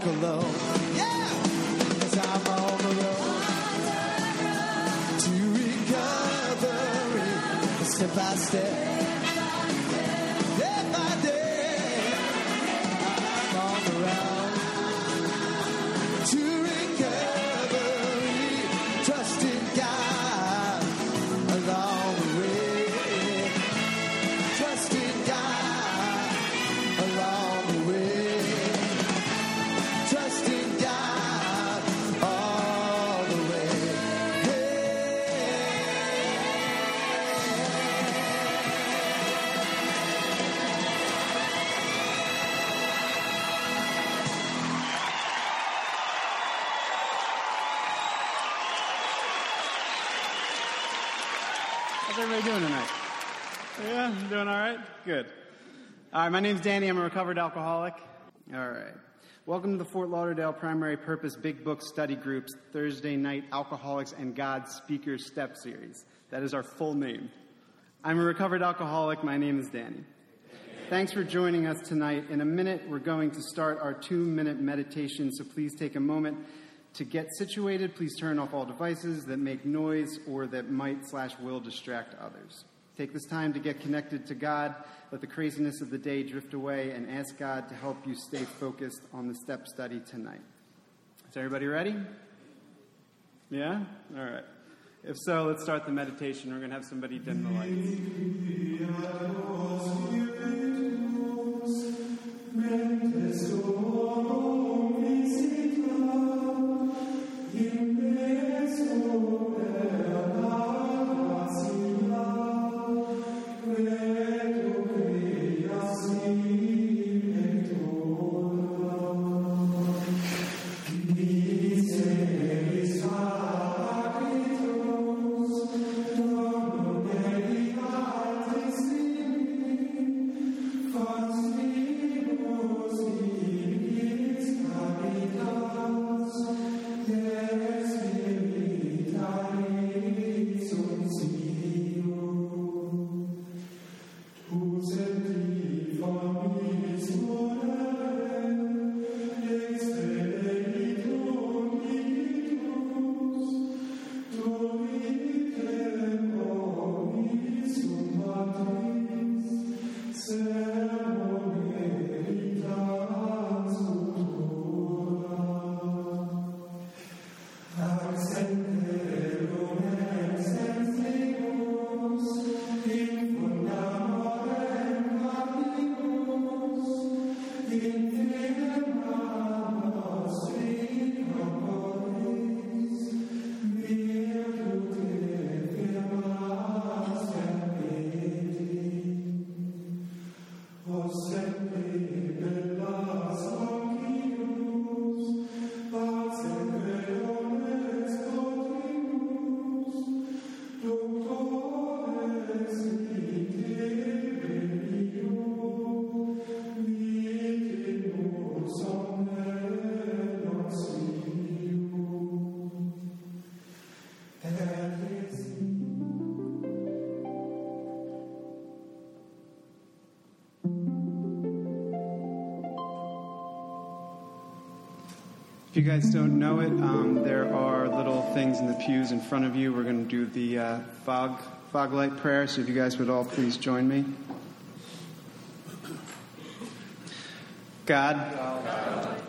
walk alone. Doing tonight? Yeah, doing all right? Good. All right, my name's Danny. I'm a recovered alcoholic. All right. Welcome to the Fort Lauderdale Primary Purpose Big Book Study Group's Thursday Night Alcoholics and God Speaker Step Series. That is our full name. I'm a recovered alcoholic. My name is Danny. Thanks for joining us tonight. In a minute, we're going to start our two minute meditation, so please take a moment to get situated. Please turn off all devices that make noise or that might slash will distract others. Take this time to get connected to God. Let the craziness of the day drift away and ask God to help you stay focused on the step study tonight. Is everybody ready? Yeah? All right. If so, let's start the meditation. We're going to have somebody dim the lights. If you guys don't know it, um, there are little things in the pews in front of you. We're going to do the uh, fog fog light prayer. So if you guys would all please join me. God,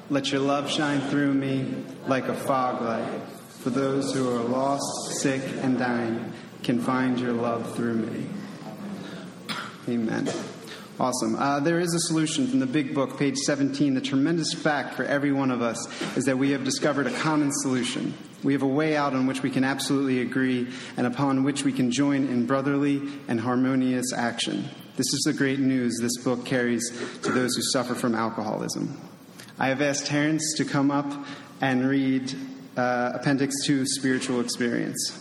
let your love shine through me like a fog light. For those who are lost, sick, and dying can find your love through me. Amen. Awesome. Uh, there is a solution from the big book, page 17. The tremendous fact for every one of us is that we have discovered a common solution. We have a way out on which we can absolutely agree and upon which we can join in brotherly and harmonious action. This is the great news this book carries to those who suffer from alcoholism. I have asked Terrence to come up and read uh, Appendix 2 Spiritual Experience.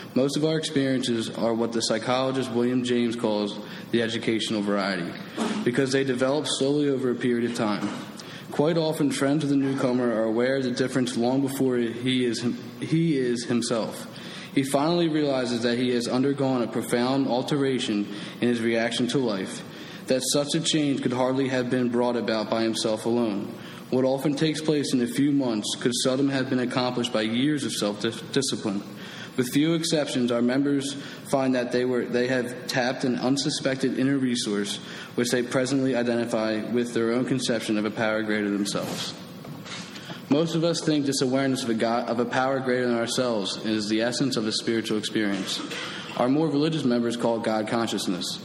Most of our experiences are what the psychologist William James calls the educational variety, because they develop slowly over a period of time. Quite often, friends of the newcomer are aware of the difference long before he is, he is himself. He finally realizes that he has undergone a profound alteration in his reaction to life, that such a change could hardly have been brought about by himself alone. What often takes place in a few months could seldom have been accomplished by years of self discipline. With few exceptions, our members find that they, were, they have tapped an unsuspected inner resource which they presently identify with their own conception of a power greater than themselves. Most of us think this awareness of a, God, of a power greater than ourselves is the essence of a spiritual experience. Our more religious members call it God consciousness.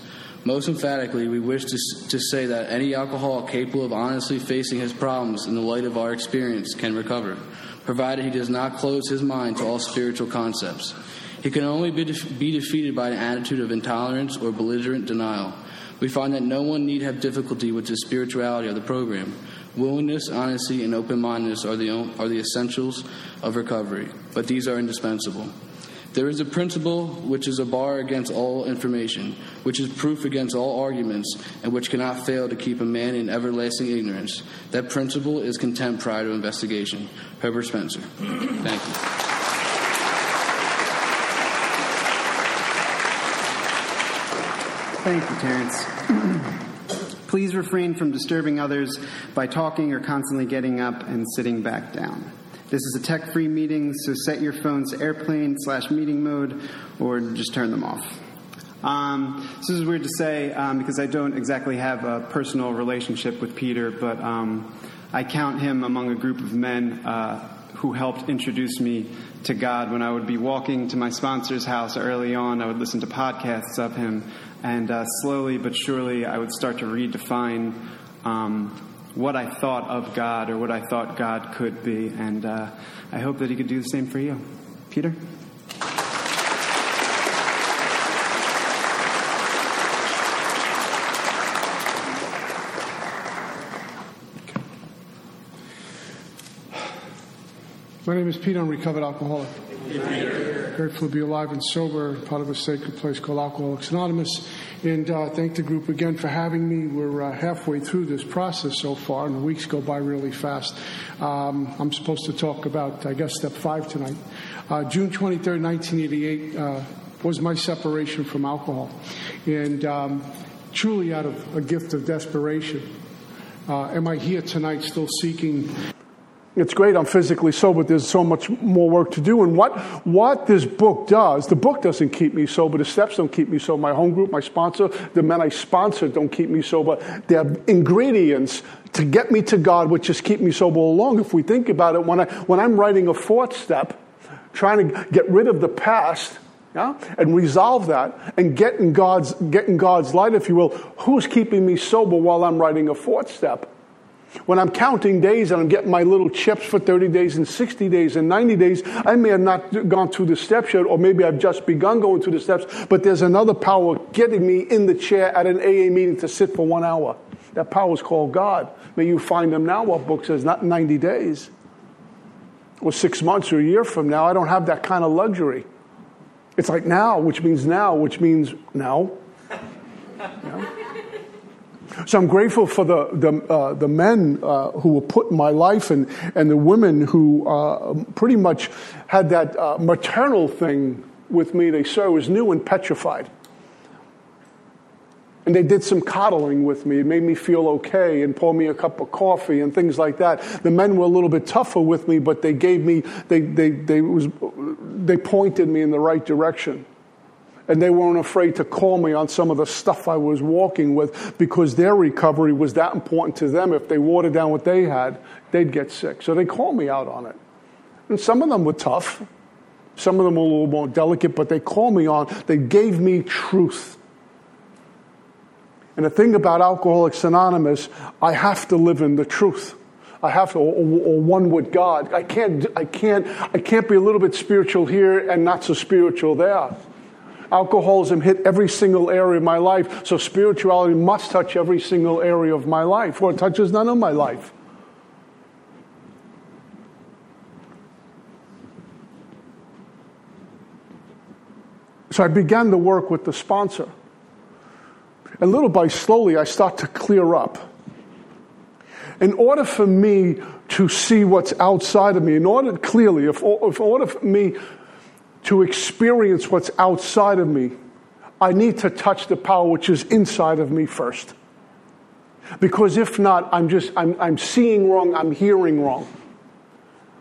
Most emphatically, we wish to, to say that any alcoholic capable of honestly facing his problems in the light of our experience can recover provided he does not close his mind to all spiritual concepts. He can only be, be defeated by an attitude of intolerance or belligerent denial. We find that no one need have difficulty with the spirituality of the program. Willingness, honesty, and open mindedness are the, are the essentials of recovery, but these are indispensable. There is a principle which is a bar against all information, which is proof against all arguments, and which cannot fail to keep a man in everlasting ignorance. That principle is contempt prior to investigation. Herbert Spencer. Thank you. Thank you, Terrence. Please refrain from disturbing others by talking or constantly getting up and sitting back down. This is a tech free meeting, so set your phones to airplane slash meeting mode or just turn them off. Um, so this is weird to say um, because I don't exactly have a personal relationship with Peter, but um, I count him among a group of men uh, who helped introduce me to God. When I would be walking to my sponsor's house early on, I would listen to podcasts of him, and uh, slowly but surely I would start to redefine um, what I thought of God or what I thought God could be. And uh, I hope that He could do the same for you. Peter? My name is Peter. I'm a recovered alcoholic. Grateful to be alive and sober, part of a sacred place called Alcoholics Anonymous. And uh, thank the group again for having me. We're uh, halfway through this process so far, and the weeks go by really fast. Um, I'm supposed to talk about, I guess, step five tonight. Uh, June 23rd, 1988 uh, was my separation from alcohol. And um, truly out of a gift of desperation, uh, am I here tonight still seeking it's great I'm physically sober, but there's so much more work to do. And what, what this book does, the book doesn't keep me sober, the steps don't keep me sober, my home group, my sponsor, the men I sponsor don't keep me sober. They're ingredients to get me to God, which just keep me sober along. If we think about it, when, I, when I'm writing a fourth step, trying to get rid of the past, yeah, and resolve that and get in God's, get in God's light, if you will, who's keeping me sober while I'm writing a fourth step? When I'm counting days and I'm getting my little chips for 30 days and 60 days and 90 days, I may have not gone through the steps yet, or maybe I've just begun going through the steps, but there's another power getting me in the chair at an AA meeting to sit for one hour. That power is called God. May you find them now, what book says, not 90 days or six months or a year from now. I don't have that kind of luxury. It's like now, which means now, which means now. So I'm grateful for the, the, uh, the men uh, who were put in my life and, and the women who uh, pretty much had that uh, maternal thing with me. They saw I was new and petrified. And they did some coddling with me. It made me feel okay and pour me a cup of coffee and things like that. The men were a little bit tougher with me, but they gave me, they, they, they, was, they pointed me in the right direction. And they weren't afraid to call me on some of the stuff I was walking with because their recovery was that important to them. If they watered down what they had, they'd get sick. So they called me out on it. And some of them were tough. Some of them were a little more delicate, but they called me on, they gave me truth. And the thing about Alcoholics Anonymous, I have to live in the truth. I have to, or, or one with God. I can't, I can't, I can't be a little bit spiritual here and not so spiritual there. Alcoholism hit every single area of my life, so spirituality must touch every single area of my life, or it touches none of my life. So I began to work with the sponsor. And little by slowly, I start to clear up. In order for me to see what's outside of me, in order clearly, if, if order for me to experience what's outside of me, I need to touch the power which is inside of me first. Because if not, I'm just, I'm, I'm seeing wrong, I'm hearing wrong.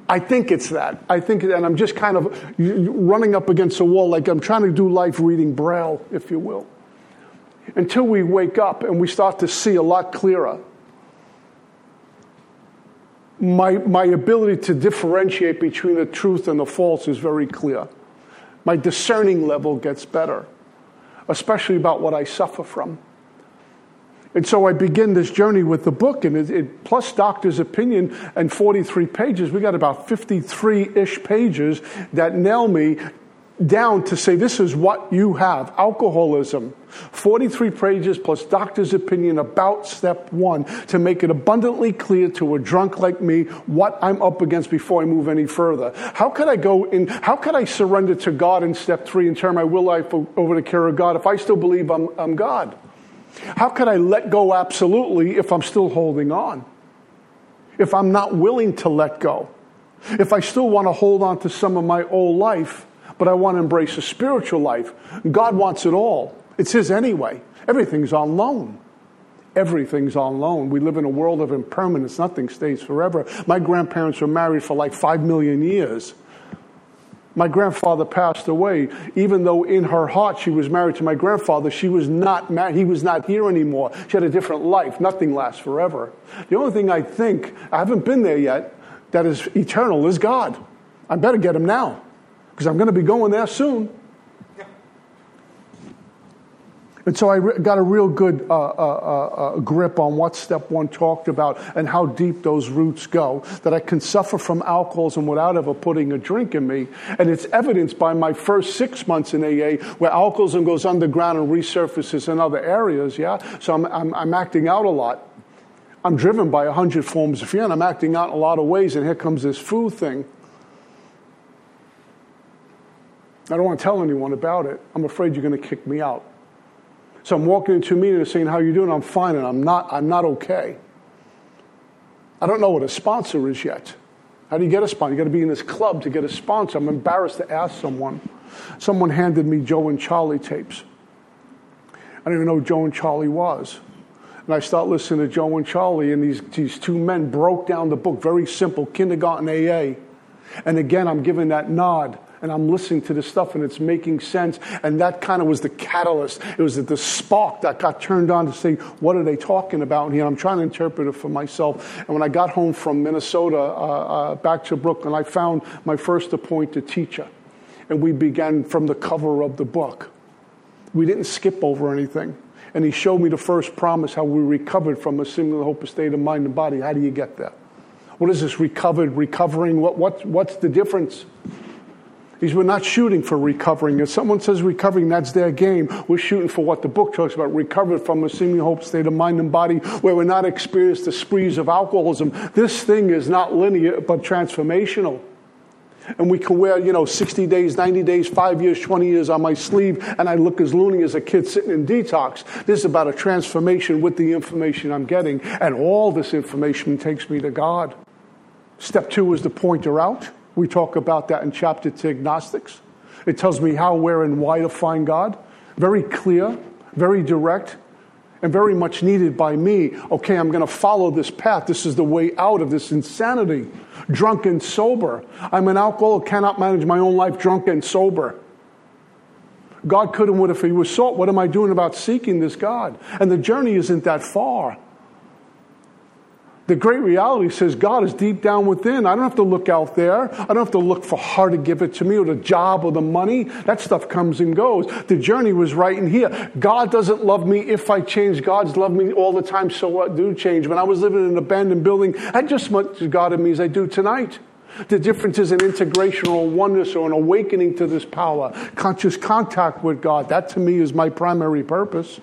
I think it's that. I think, and I'm just kind of running up against a wall, like I'm trying to do life reading Braille, if you will. Until we wake up and we start to see a lot clearer. My, my ability to differentiate between the truth and the false is very clear. My discerning level gets better, especially about what I suffer from. And so I begin this journey with the book, and it, it, plus doctor's opinion and 43 pages, we got about 53 ish pages that nail me down to say this is what you have alcoholism. 43 pages plus doctor's opinion about step one to make it abundantly clear to a drunk like me what I'm up against before I move any further. How could I go in, how could I surrender to God in step three and turn my will life over to care of God if I still believe I'm, I'm God? How could I let go absolutely if I'm still holding on? If I'm not willing to let go? If I still want to hold on to some of my old life, but I want to embrace a spiritual life? God wants it all. It's His anyway. Everything's on loan. Everything's on loan. We live in a world of impermanence. Nothing stays forever. My grandparents were married for like five million years. My grandfather passed away. Even though in her heart she was married to my grandfather, she was not married. He was not here anymore. She had a different life. Nothing lasts forever. The only thing I think, I haven't been there yet, that is eternal is God. I better get him now because I'm going to be going there soon. And so I re- got a real good uh, uh, uh, grip on what step one talked about and how deep those roots go. That I can suffer from alcoholism without ever putting a drink in me. And it's evidenced by my first six months in AA where alcoholism goes underground and resurfaces in other areas, yeah? So I'm, I'm, I'm acting out a lot. I'm driven by a hundred forms of fear and I'm acting out in a lot of ways. And here comes this food thing. I don't want to tell anyone about it. I'm afraid you're going to kick me out. So I'm walking into a meeting and saying, How you doing? I'm fine, and I'm not, I'm not okay. I don't know what a sponsor is yet. How do you get a sponsor? You got to be in this club to get a sponsor. I'm embarrassed to ask someone. Someone handed me Joe and Charlie tapes. I didn't even know Joe and Charlie was. And I start listening to Joe and Charlie, and these, these two men broke down the book, very simple, kindergarten AA. And again, I'm giving that nod and I'm listening to this stuff and it's making sense. And that kind of was the catalyst. It was the spark that got turned on to say, what are they talking about And here? I'm trying to interpret it for myself. And when I got home from Minnesota uh, uh, back to Brooklyn, I found my first appointed teacher. And we began from the cover of the book. We didn't skip over anything. And he showed me the first promise how we recovered from a similar hopeless state of mind and body. How do you get there? What is this recovered, recovering? What, what, what's the difference? We're not shooting for recovering. If someone says recovering, that's their game. We're shooting for what the book talks about, recovered from a seeming hope state of mind and body where we're not experienced the sprees of alcoholism. This thing is not linear, but transformational. And we can wear, you know, 60 days, 90 days, 5 years, 20 years on my sleeve, and I look as loony as a kid sitting in detox. This is about a transformation with the information I'm getting, and all this information takes me to God. Step two is to pointer out. We talk about that in chapter 2, agnostics. It tells me how, where, and why to find God. Very clear, very direct, and very much needed by me. Okay, I'm going to follow this path. This is the way out of this insanity. Drunk and sober. I'm an alcoholic, cannot manage my own life drunk and sober. God could and would if he was sought. What am I doing about seeking this God? And the journey isn't that far. The great reality says God is deep down within. I don't have to look out there. I don't have to look for her to give it to me or the job or the money. That stuff comes and goes. The journey was right in here. God doesn't love me if I change. God's loved me all the time, so what? Do change. When I was living in an abandoned building, I just much God in me as I do tonight. The difference is an integration or a oneness or an awakening to this power, conscious contact with God. That to me is my primary purpose.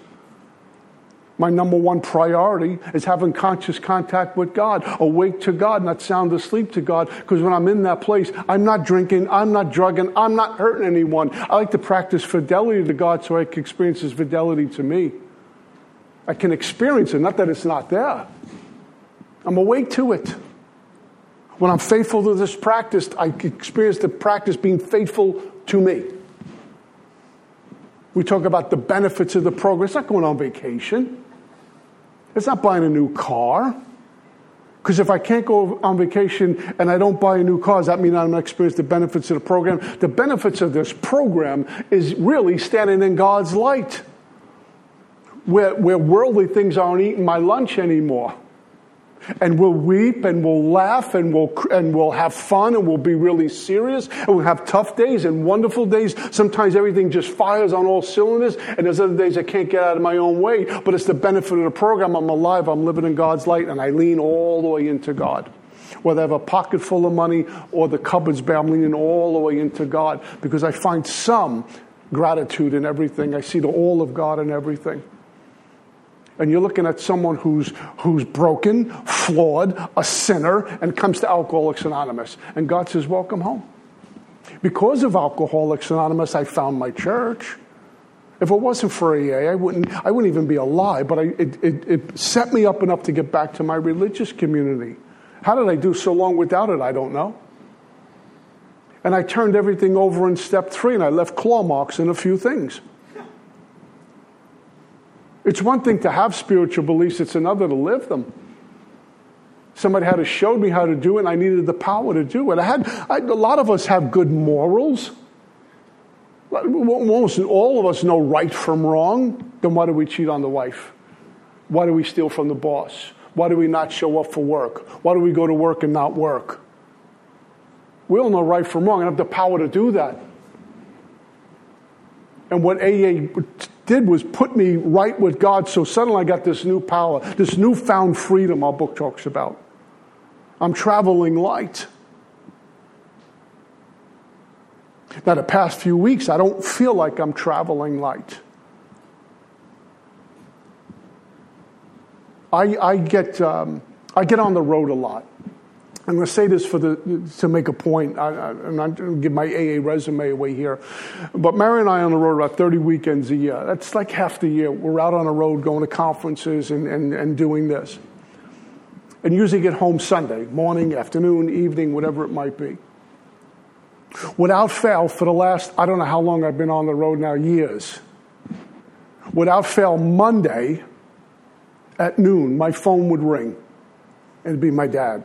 My number one priority is having conscious contact with God, awake to God, not sound asleep to God. Because when I'm in that place, I'm not drinking, I'm not drugging, I'm not hurting anyone. I like to practice fidelity to God so I can experience His fidelity to me. I can experience it, not that it's not there. I'm awake to it. When I'm faithful to this practice, I experience the practice being faithful to me. We talk about the benefits of the program. It's not going on vacation. It's not buying a new car. Because if I can't go on vacation and I don't buy a new car, does that mean I'm not experiencing the benefits of the program? The benefits of this program is really standing in God's light, where, where worldly things aren't eating my lunch anymore and we'll weep and we'll laugh and we'll and we'll have fun and we'll be really serious and we'll have tough days and wonderful days. Sometimes everything just fires on all cylinders, and there's other days I can't get out of my own way. But it's the benefit of the program. I'm alive. I'm living in God's light, and I lean all the way into God. Whether I have a pocket full of money or the cupboard's bare, I'm leaning all the way into God because I find some gratitude in everything. I see the all of God in everything and you're looking at someone who's, who's broken, flawed, a sinner, and comes to Alcoholics Anonymous. And God says, Welcome home. Because of Alcoholics Anonymous, I found my church. If it wasn't for AA, I wouldn't, I wouldn't even be alive, but I, it, it, it set me up enough to get back to my religious community. How did I do so long without it? I don't know. And I turned everything over in step three, and I left claw marks in a few things. It's one thing to have spiritual beliefs, it's another to live them. Somebody had to show me how to do it, and I needed the power to do it. I had I, a lot of us have good morals. Almost all of us know right from wrong. Then why do we cheat on the wife? Why do we steal from the boss? Why do we not show up for work? Why do we go to work and not work? We all know right from wrong and have the power to do that. And what AA did was put me right with God. So suddenly I got this new power, this newfound freedom our book talks about. I'm traveling light. Now, the past few weeks, I don't feel like I'm traveling light. I, I, get, um, I get on the road a lot. I'm going to say this for the, to make a point. I, am not going to give my AA resume away here. But Mary and I on the road about 30 weekends a year. That's like half the year. We're out on the road going to conferences and, and, and doing this. And usually get home Sunday, morning, afternoon, evening, whatever it might be. Without fail, for the last, I don't know how long I've been on the road now, years. Without fail, Monday at noon, my phone would ring. And it'd be my dad.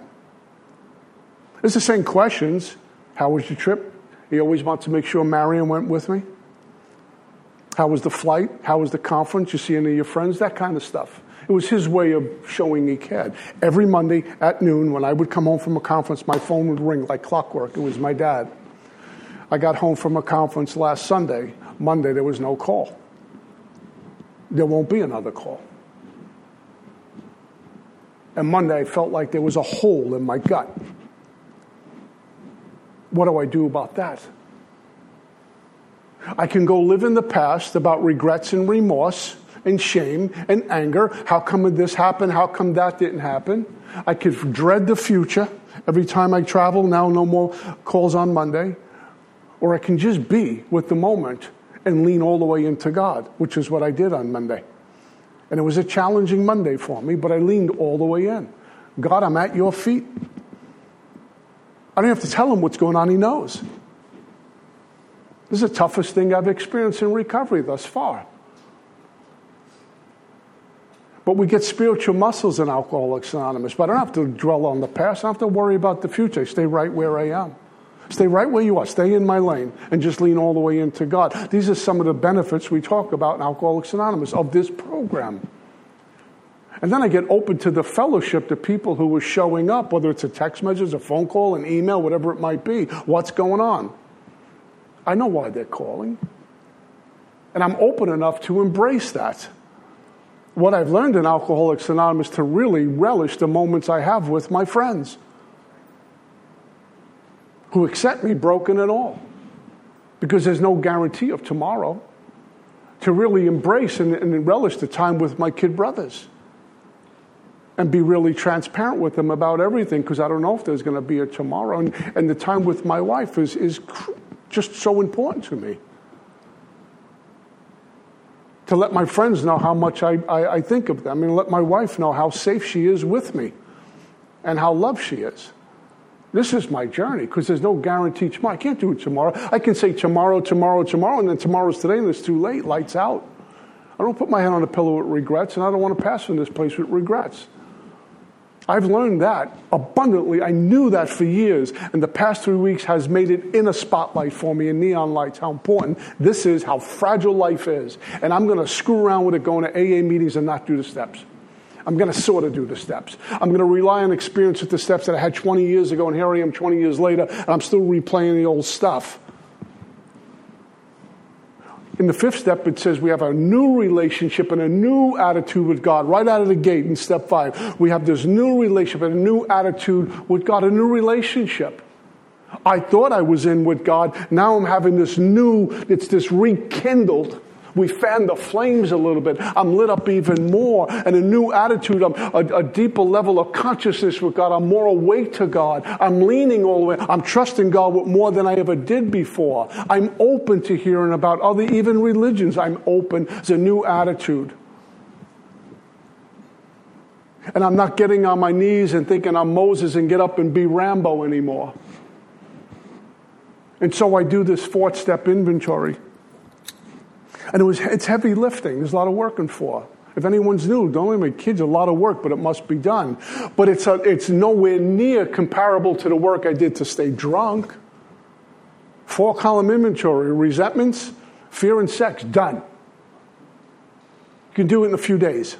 It's the same questions. How was your trip? He always wants to make sure Marion went with me. How was the flight? How was the conference? You see any of your friends? That kind of stuff. It was his way of showing he cared. Every Monday at noon, when I would come home from a conference, my phone would ring like clockwork. It was my dad. I got home from a conference last Sunday. Monday, there was no call. There won't be another call. And Monday, I felt like there was a hole in my gut. What do I do about that? I can go live in the past about regrets and remorse and shame and anger. How come this happened? How come that didn't happen? I could dread the future every time I travel. Now, no more calls on Monday. Or I can just be with the moment and lean all the way into God, which is what I did on Monday. And it was a challenging Monday for me, but I leaned all the way in. God, I'm at your feet. I don't have to tell him what's going on, he knows. This is the toughest thing I've experienced in recovery thus far. But we get spiritual muscles in Alcoholics Anonymous. But I don't have to dwell on the past. I don't have to worry about the future. I stay right where I am. Stay right where you are. Stay in my lane and just lean all the way into God. These are some of the benefits we talk about in Alcoholics Anonymous of this program. And then I get open to the fellowship, to people who are showing up, whether it's a text message, a phone call, an email, whatever it might be. What's going on? I know why they're calling. And I'm open enough to embrace that. What I've learned in Alcoholics Anonymous to really relish the moments I have with my friends who accept me broken and all because there's no guarantee of tomorrow. To really embrace and, and relish the time with my kid brothers and be really transparent with them about everything because I don't know if there's going to be a tomorrow. And, and the time with my wife is, is just so important to me. To let my friends know how much I, I, I think of them and let my wife know how safe she is with me and how loved she is. This is my journey because there's no guarantee tomorrow. I can't do it tomorrow. I can say tomorrow, tomorrow, tomorrow, and then tomorrow's today and it's too late, lights out. I don't put my head on a pillow with regrets, and I don't want to pass from this place with regrets. I've learned that abundantly. I knew that for years, and the past three weeks has made it in a spotlight for me in neon lights how important this is, how fragile life is. And I'm going to screw around with it going to AA meetings and not do the steps. I'm going to sort of do the steps. I'm going to rely on experience with the steps that I had 20 years ago, and here I am 20 years later, and I'm still replaying the old stuff. In the fifth step, it says we have a new relationship and a new attitude with God right out of the gate in step five. We have this new relationship and a new attitude with God, a new relationship. I thought I was in with God. Now I'm having this new, it's this rekindled. We fan the flames a little bit. I'm lit up even more and a new attitude, I'm a, a deeper level of consciousness with God. I'm more awake to God. I'm leaning all the way. I'm trusting God with more than I ever did before. I'm open to hearing about other, even religions. I'm open. It's a new attitude. And I'm not getting on my knees and thinking I'm Moses and get up and be Rambo anymore. And so I do this fourth step inventory. And it was, it's heavy lifting. There's a lot of working for. If anyone's new, don't let me kids a lot of work, but it must be done. But it's, a, it's nowhere near comparable to the work I did to stay drunk. Four column inventory, resentments, fear, and sex, done. You can do it in a few days.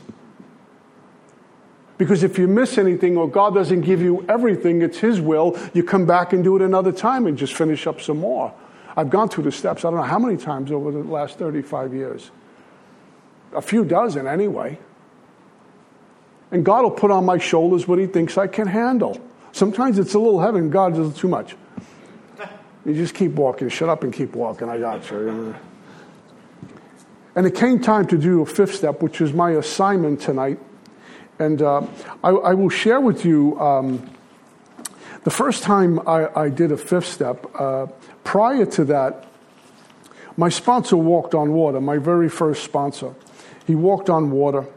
Because if you miss anything or God doesn't give you everything, it's His will, you come back and do it another time and just finish up some more. I've gone through the steps, I don't know how many times over the last 35 years. A few dozen, anyway. And God will put on my shoulders what He thinks I can handle. Sometimes it's a little heavy, and God does too much. You just keep walking. Shut up and keep walking. I got you. And it came time to do a fifth step, which is my assignment tonight. And uh, I, I, will share with you um, the first time I, I did a fifth step. Uh, prior to that, my sponsor walked on water, my very first sponsor. He walked on water.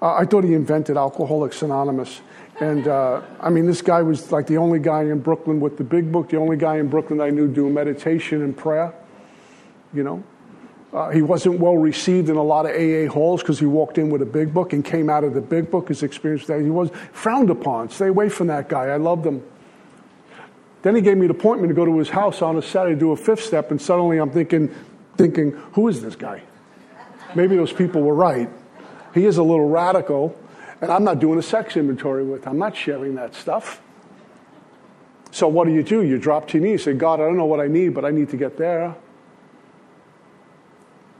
Uh, I thought he invented Alcoholics Anonymous. And uh, I mean, this guy was like the only guy in Brooklyn with the big book, the only guy in Brooklyn I knew doing meditation and prayer. You know, uh, he wasn't well received in a lot of AA halls because he walked in with a big book and came out of the big book. His experience that he was frowned upon. Stay away from that guy. I loved him. Then he gave me an appointment to go to his house on a Saturday to do a fifth step, and suddenly I'm thinking, thinking, who is this guy? Maybe those people were right. He is a little radical, and I'm not doing a sex inventory with. him. I'm not sharing that stuff. So what do you do? You drop to your knees, say, God, I don't know what I need, but I need to get there.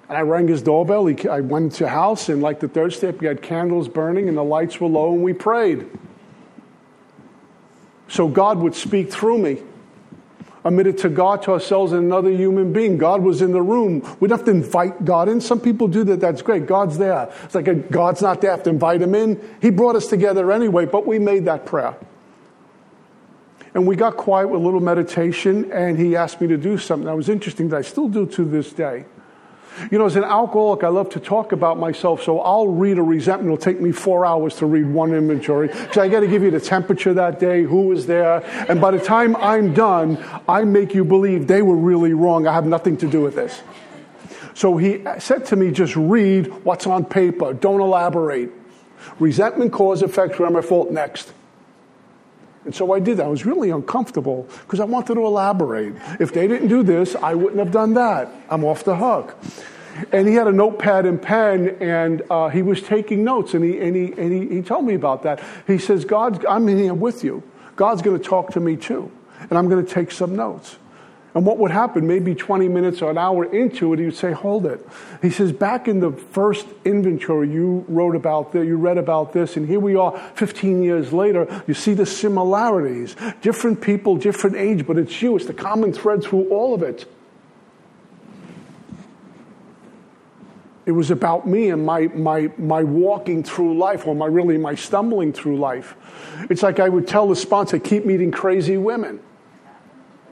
And I rang his doorbell. He, I went to house, and like the third step, he had candles burning, and the lights were low, and we prayed. So God would speak through me. Admitted to God, to ourselves, and another human being. God was in the room. We don't have to invite God in. Some people do that. That's great. God's there. It's like a, God's not there. I have to invite him in. He brought us together anyway, but we made that prayer. And we got quiet with a little meditation, and he asked me to do something that was interesting that I still do to this day. You know, as an alcoholic, I love to talk about myself, so I'll read a resentment. It'll take me four hours to read one inventory. So I got to give you the temperature that day, who was there, and by the time I'm done, I make you believe they were really wrong. I have nothing to do with this. So he said to me, just read what's on paper, don't elaborate. Resentment, cause, effect, my fault, next. And so I did that. I was really uncomfortable because I wanted to elaborate. If they didn't do this, I wouldn't have done that. I'm off the hook. And he had a notepad and pen, and uh, he was taking notes, and, he, and, he, and he, he told me about that. He says, God, I'm here with you. God's going to talk to me too, and I'm going to take some notes. And what would happen, maybe 20 minutes or an hour into it, he would say, Hold it. He says, Back in the first inventory, you wrote about this, you read about this, and here we are 15 years later. You see the similarities. Different people, different age, but it's you. It's the common thread through all of it. It was about me and my, my, my walking through life, or my really my stumbling through life. It's like I would tell the sponsor, keep meeting crazy women.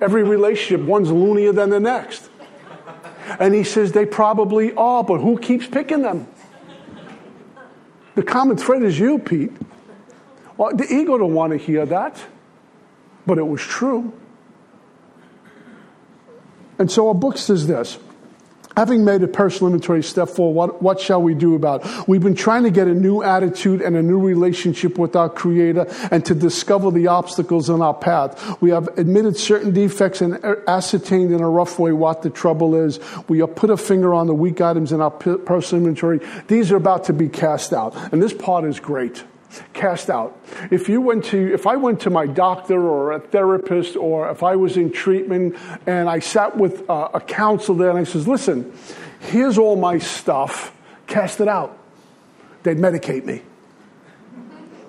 Every relationship, one's loonier than the next. And he says they probably are, but who keeps picking them? The common thread is you, Pete. Well, the ego don't want to hear that, but it was true. And so our book says this Having made a personal inventory, step four, what, what shall we do about it? We've been trying to get a new attitude and a new relationship with our Creator and to discover the obstacles in our path. We have admitted certain defects and er, ascertained in a rough way what the trouble is. We have put a finger on the weak items in our personal inventory. These are about to be cast out. And this part is great cast out. If you went to, if I went to my doctor or a therapist, or if I was in treatment and I sat with a, a counselor there and I says, "Listen, here's all my stuff, cast it out," they'd medicate me.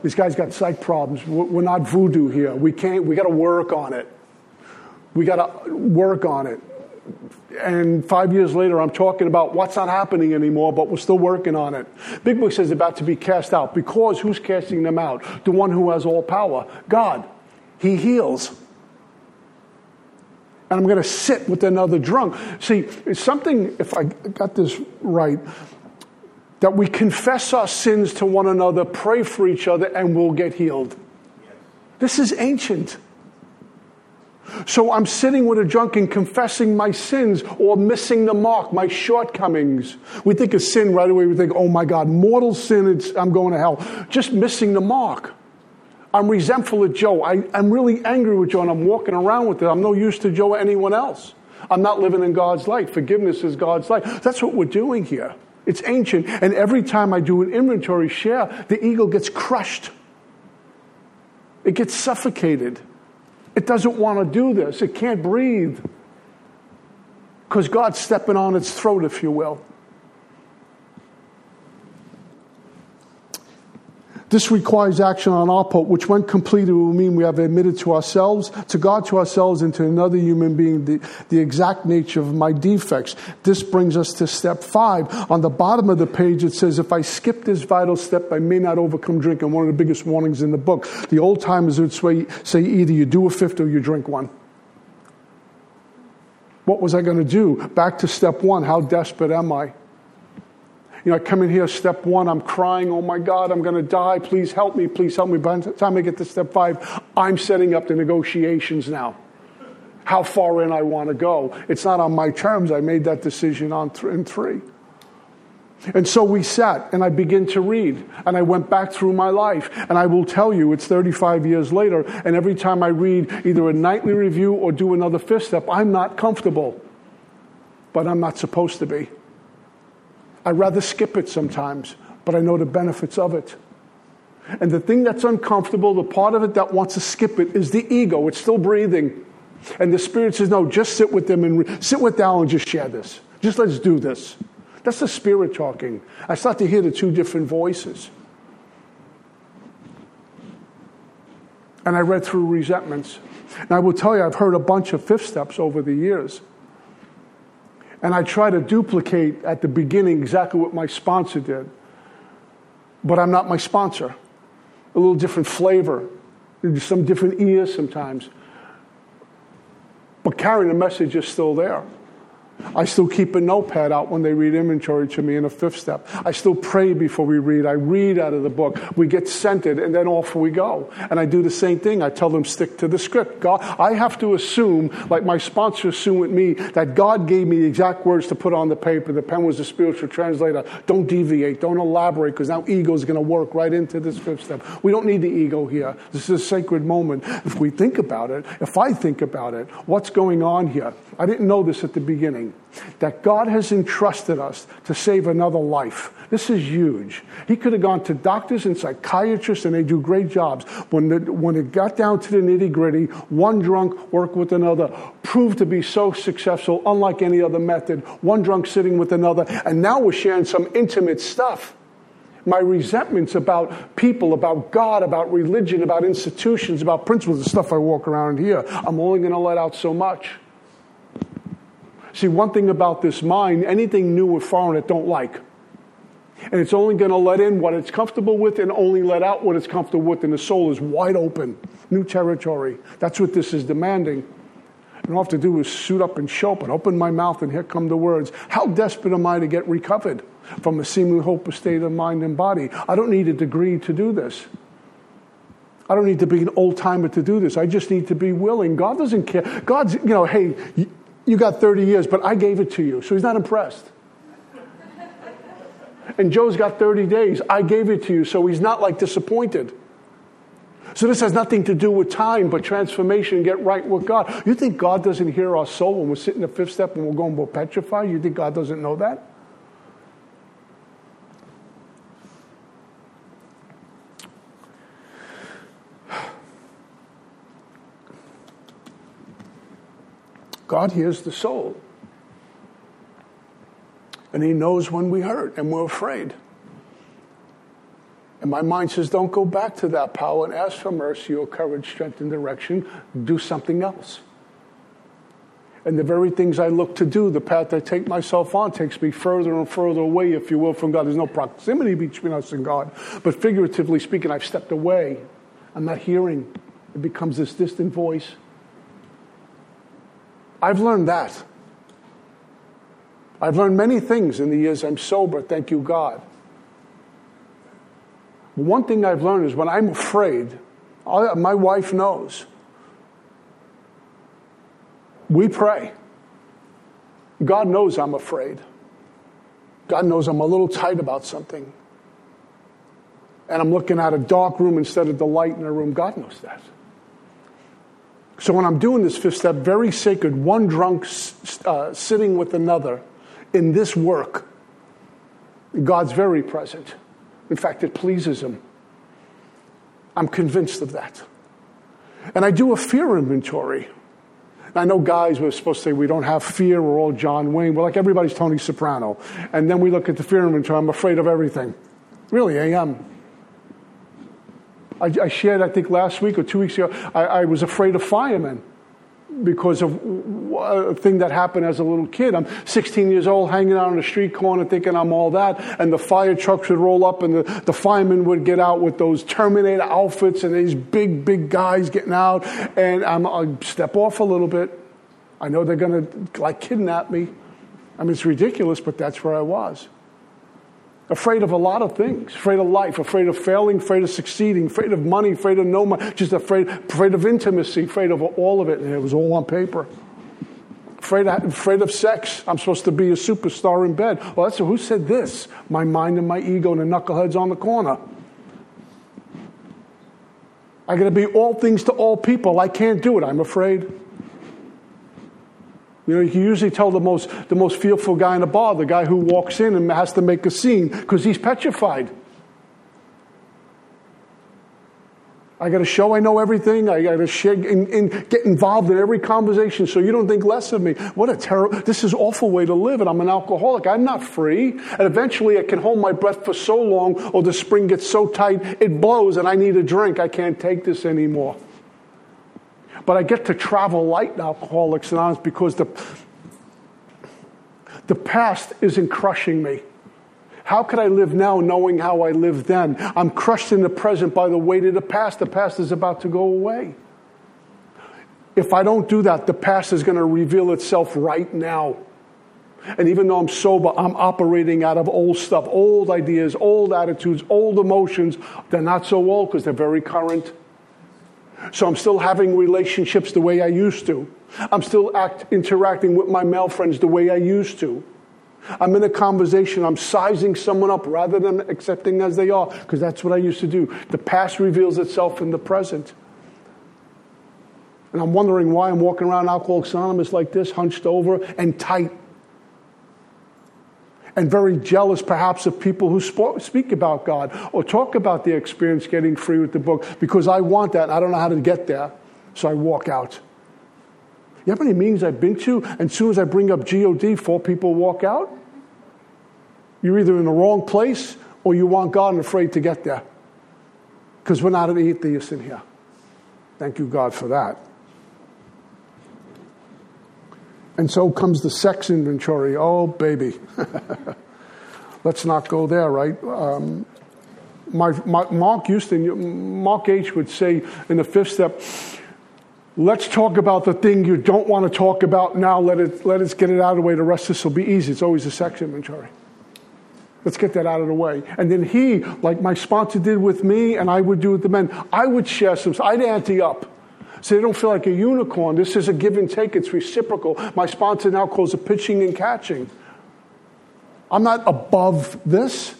This guy's got psych problems. We're not voodoo here. We can't. We got to work on it. We got to work on it and five years later, I'm talking about what's not happening anymore, but we're still working on it. Big Book says about to be cast out because who's casting them out? The one who has all power, God. He heals. And I'm going to sit with another drunk. See, it's something, if I got this right, that we confess our sins to one another, pray for each other, and we'll get healed. This is ancient. So I'm sitting with a drunk and confessing my sins or missing the mark, my shortcomings. We think of sin right away. We think, oh my God, mortal sin, I'm going to hell. Just missing the mark. I'm resentful of Joe. I, am really angry with Joe and I'm walking around with it. I'm no use to Joe or anyone else. I'm not living in God's light. Forgiveness is God's light. That's what we're doing here. It's ancient. And every time I do an inventory share, the ego gets crushed. It gets suffocated. It doesn't want to do this. It can't breathe. Because God's stepping on its throat, if you will. This requires action on our part, which when completed will mean we have admitted to ourselves, to God, to ourselves, and to another human being the, the exact nature of my defects. This brings us to step five. On the bottom of the page, it says, if I skip this vital step, I may not overcome drinking. One of the biggest warnings in the book. The old timers would say, say either you do a fifth or you drink one. What was I going to do? Back to step one. How desperate am I? You know, I come in here, step one, I'm crying, oh my God, I'm going to die. Please help me, please help me. By the time I get to step five, I'm setting up the negotiations now. How far in I want to go. It's not on my terms. I made that decision on th- in three. And so we sat, and I began to read, and I went back through my life. And I will tell you, it's 35 years later, and every time I read either a nightly review or do another fifth step, I'm not comfortable. But I'm not supposed to be. I'd rather skip it sometimes, but I know the benefits of it. And the thing that's uncomfortable, the part of it that wants to skip it, is the ego. It's still breathing. And the Spirit says, no, just sit with them and re- sit with Al and just share this. Just let's do this. That's the Spirit talking. I start to hear the two different voices. And I read through resentments. And I will tell you, I've heard a bunch of fifth steps over the years. And I try to duplicate at the beginning exactly what my sponsor did. But I'm not my sponsor. A little different flavor, some different ears sometimes. But carrying the message is still there. I still keep a notepad out when they read inventory to me in a fifth step. I still pray before we read. I read out of the book. We get scented and then off we go. And I do the same thing. I tell them stick to the script. God, I have to assume, like my sponsor assumed with me, that God gave me the exact words to put on the paper. The pen was the spiritual translator. Don't deviate. Don't elaborate because now ego is going to work right into this fifth step. We don't need the ego here. This is a sacred moment. If we think about it, if I think about it, what's going on here? I didn't know this at the beginning. That God has entrusted us to save another life. This is huge. He could have gone to doctors and psychiatrists, and they do great jobs. When, the, when it got down to the nitty gritty, one drunk worked with another, proved to be so successful, unlike any other method. One drunk sitting with another, and now we're sharing some intimate stuff my resentments about people, about God, about religion, about institutions, about principles, the stuff I walk around here, I'm only going to let out so much. See, one thing about this mind, anything new or foreign it don't like. And it's only going to let in what it's comfortable with and only let out what it's comfortable with. And the soul is wide open, new territory. That's what this is demanding. And all I have to do is suit up and show up and open my mouth, and here come the words. How desperate am I to get recovered from a seemingly hopeless state of mind and body? I don't need a degree to do this. I don't need to be an old timer to do this. I just need to be willing. God doesn't care. God's, you know, hey, you got 30 years, but I gave it to you. So he's not impressed. And Joe's got 30 days. I gave it to you. So he's not like disappointed. So this has nothing to do with time, but transformation get right with God. You think God doesn't hear our soul when we're sitting the fifth step and we're going, we're petrified? You think God doesn't know that? God hears the soul. And He knows when we hurt and we're afraid. And my mind says, don't go back to that power and ask for mercy or courage, strength, and direction. Do something else. And the very things I look to do, the path I take myself on, takes me further and further away, if you will, from God. There's no proximity between us and God. But figuratively speaking, I've stepped away. I'm not hearing. It becomes this distant voice. I've learned that. I've learned many things in the years I'm sober, thank you, God. One thing I've learned is when I'm afraid, my wife knows. We pray. God knows I'm afraid. God knows I'm a little tight about something. And I'm looking at a dark room instead of the light in a room. God knows that. So when I'm doing this fifth step, very sacred, one drunk uh, sitting with another in this work, God's very present. In fact, it pleases Him. I'm convinced of that. And I do a fear inventory. I know guys were supposed to say we don't have fear, we're all John Wayne. We're like everybody's Tony Soprano. And then we look at the fear inventory, I'm afraid of everything. Really, I am. I, I shared, I think last week or two weeks ago, I, I was afraid of firemen because of a thing that happened as a little kid. I'm 16 years old, hanging out on the street corner thinking I'm all that, and the fire trucks would roll up and the, the firemen would get out with those Terminator outfits and these big, big guys getting out, and I'm, I step off a little bit. I know they're going to like kidnap me. I mean, it's ridiculous, but that's where I was afraid of a lot of things. Afraid of life. Afraid of failing. Afraid of succeeding. Afraid of money. Afraid of no money just afraid afraid of intimacy. Afraid of all of it. And it was all on paper. Afraid of, afraid of sex. I'm supposed to be a superstar in bed. Well that's who said this? My mind and my ego and the knuckleheads on the corner. I got to be all things to all people. I can't do it. I'm afraid you know, you can usually tell the most, the most fearful guy in a bar, the guy who walks in and has to make a scene because he's petrified. I got to show I know everything. I got to in, in, get involved in every conversation so you don't think less of me. What a terrible, this is awful way to live. And I'm an alcoholic. I'm not free. And eventually I can hold my breath for so long or the spring gets so tight it blows and I need a drink. I can't take this anymore. But I get to travel light in Alcoholics Anonymous because the, the past isn't crushing me. How could I live now knowing how I lived then? I'm crushed in the present by the weight of the past. The past is about to go away. If I don't do that, the past is going to reveal itself right now. And even though I'm sober, I'm operating out of old stuff, old ideas, old attitudes, old emotions. They're not so old because they're very current. So I'm still having relationships the way I used to. I'm still act, interacting with my male friends the way I used to. I'm in a conversation, I'm sizing someone up rather than accepting as they are, because that's what I used to do. The past reveals itself in the present. And I'm wondering why I'm walking around Alcoholics Anonymous like this, hunched over and tight. And very jealous, perhaps, of people who sp- speak about God or talk about their experience getting free with the book because I want that I don't know how to get there. So I walk out. You know how many meetings I've been to, and as soon as I bring up God, four people walk out? You're either in the wrong place or you want God and afraid to get there. Because we're not an atheist in here. Thank you, God, for that. And so comes the sex inventory. Oh, baby. Let's not go there, right? Um, my, my, Mark Houston, Mark H. would say in the fifth step, let's talk about the thing you don't want to talk about now. Let, it, let us get it out of the way. The rest of this will be easy. It's always a sex inventory. Let's get that out of the way. And then he, like my sponsor did with me, and I would do with the men, I would share some, I'd ante up. So they don't feel like a unicorn. This is a give and take, it's reciprocal. My sponsor now calls it pitching and catching. I'm not above this,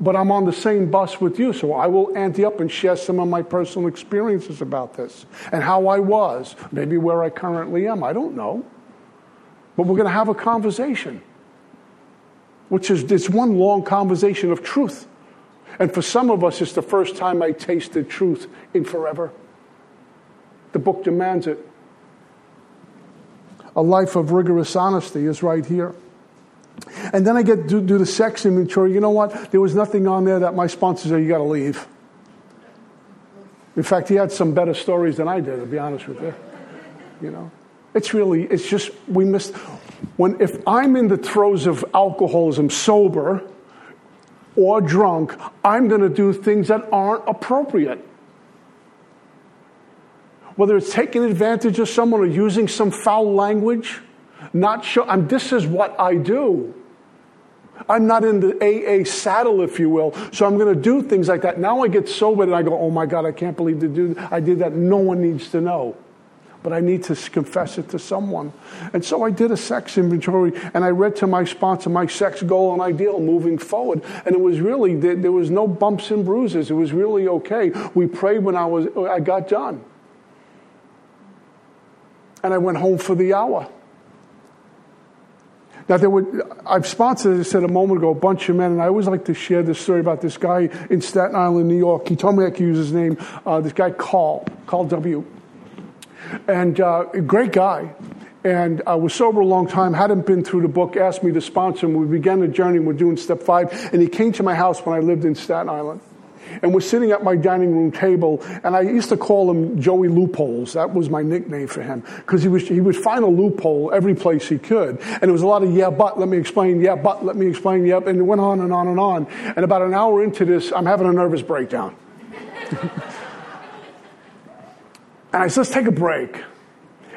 but I'm on the same bus with you. So I will ante up and share some of my personal experiences about this and how I was, maybe where I currently am. I don't know. But we're going to have a conversation which is this one long conversation of truth. And for some of us, it's the first time I tasted truth in forever. The book demands it. A life of rigorous honesty is right here. And then I get to do the sex inventory. You know what? There was nothing on there that my sponsor said, you got to leave. In fact, he had some better stories than I did, to be honest with you. You know? It's really, it's just, we missed. When, if I'm in the throes of alcoholism, sober or drunk, I'm going to do things that aren't appropriate. Whether it's taking advantage of someone or using some foul language, not sure. I'm, this is what I do. I'm not in the AA saddle, if you will. So I'm going to do things like that. Now I get sober and I go, oh my God, I can't believe to do I did that. No one needs to know but I need to confess it to someone. And so I did a sex inventory and I read to my sponsor my sex goal and ideal moving forward. And it was really, there, there was no bumps and bruises. It was really okay. We prayed when I, was, I got done. And I went home for the hour. Now, there were, I've sponsored, I said a moment ago, a bunch of men, and I always like to share this story about this guy in Staten Island, New York. He told me I could use his name, uh, this guy, Carl, Carl W. And uh, great guy. And I was sober a long time, hadn't been through the book, asked me to sponsor him. We began the journey, we're doing step five. And he came to my house when I lived in Staten Island. And we're sitting at my dining room table, and I used to call him Joey Loopholes. That was my nickname for him. Because he, was, he would find a loophole every place he could. And it was a lot of, yeah, but, let me explain, yeah, but, let me explain, yep. And it went on and on and on. And about an hour into this, I'm having a nervous breakdown. And I said, let's take a break.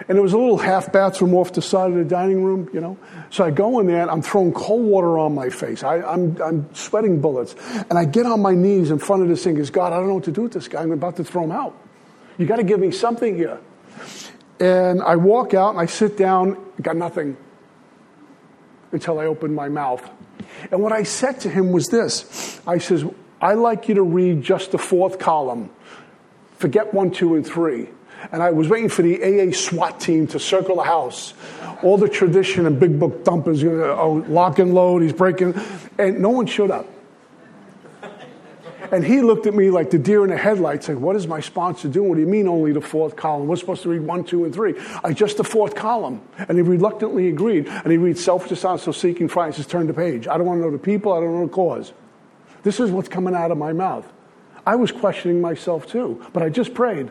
And there was a little half bathroom off the side of the dining room, you know. So I go in there and I'm throwing cold water on my face. I, am I'm, I'm sweating bullets. And I get on my knees in front of this thing. Is God, I don't know what to do with this guy. I'm about to throw him out. You got to give me something here. And I walk out and I sit down, got nothing until I opened my mouth. And what I said to him was this I says, I like you to read just the fourth column. Forget one, two, and three and I was waiting for the AA SWAT team to circle the house. All the tradition and big book thumpers, you know, oh, lock and load, he's breaking, and no one showed up. And he looked at me like the deer in the headlights, like, what is my sponsor doing? What do you mean only the fourth column? We're supposed to read one, two, and three. I just the fourth column. And he reluctantly agreed. And he reads self dishonest, so seeking Christ, says, turn the page. I don't want to know the people, I don't know the cause. This is what's coming out of my mouth. I was questioning myself too, but I just prayed.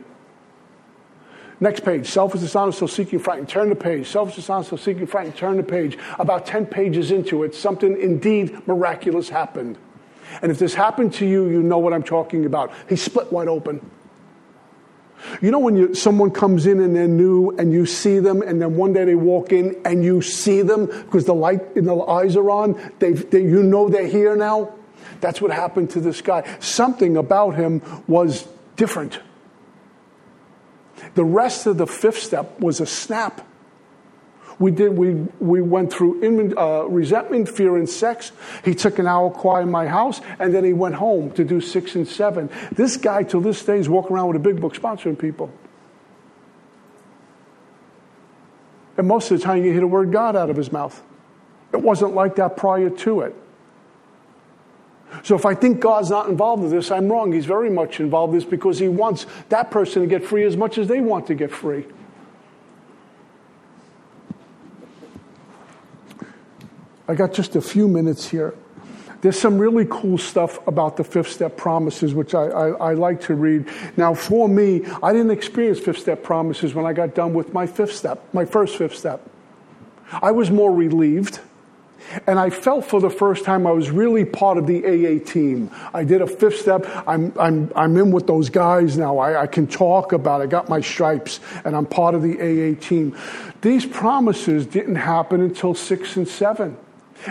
Next page, selfish, dishonest, so seeking, frightened. Turn the page. Selfish, dishonest, so seeking, frightened. Turn the page. About 10 pages into it, something indeed miraculous happened. And if this happened to you, you know what I'm talking about. He split wide open. You know when you, someone comes in and they're new and you see them, and then one day they walk in and you see them because the light in the eyes are on. They, you know they're here now. That's what happened to this guy. Something about him was different. The rest of the fifth step was a snap. We did. We we went through uh, resentment, fear, and sex. He took an hour quiet in my house, and then he went home to do six and seven. This guy, till this day, is walking around with a big book sponsoring people. And most of the time, you hear the word God out of his mouth. It wasn't like that prior to it. So if I think God's not involved in this, I'm wrong. He's very much involved in this because he wants that person to get free as much as they want to get free. I got just a few minutes here. There's some really cool stuff about the fifth step promises, which I, I, I, like to read. Now, for me, I didn't experience fifth step promises when I got done with my fifth step, my first fifth step. I was more relieved. And I felt for the first time I was really part of the AA team. I did a fifth step. I'm, I'm, I'm in with those guys now. I, I can talk about it. I got my stripes, and I'm part of the AA team. These promises didn't happen until six and seven.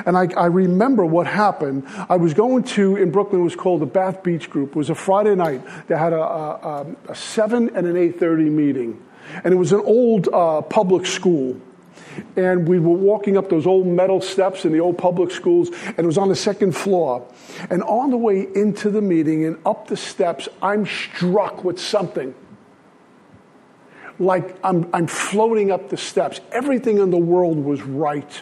And I, I, remember what happened. I was going to, in Brooklyn, it was called the Bath Beach Group. It was a Friday night. They had a, a, a 7 and an 8.30 meeting. And it was an old uh, public school. And we were walking up those old metal steps in the old public schools, and it was on the second floor. And on the way into the meeting and up the steps, I'm struck with something. Like I'm, I'm floating up the steps. Everything in the world was right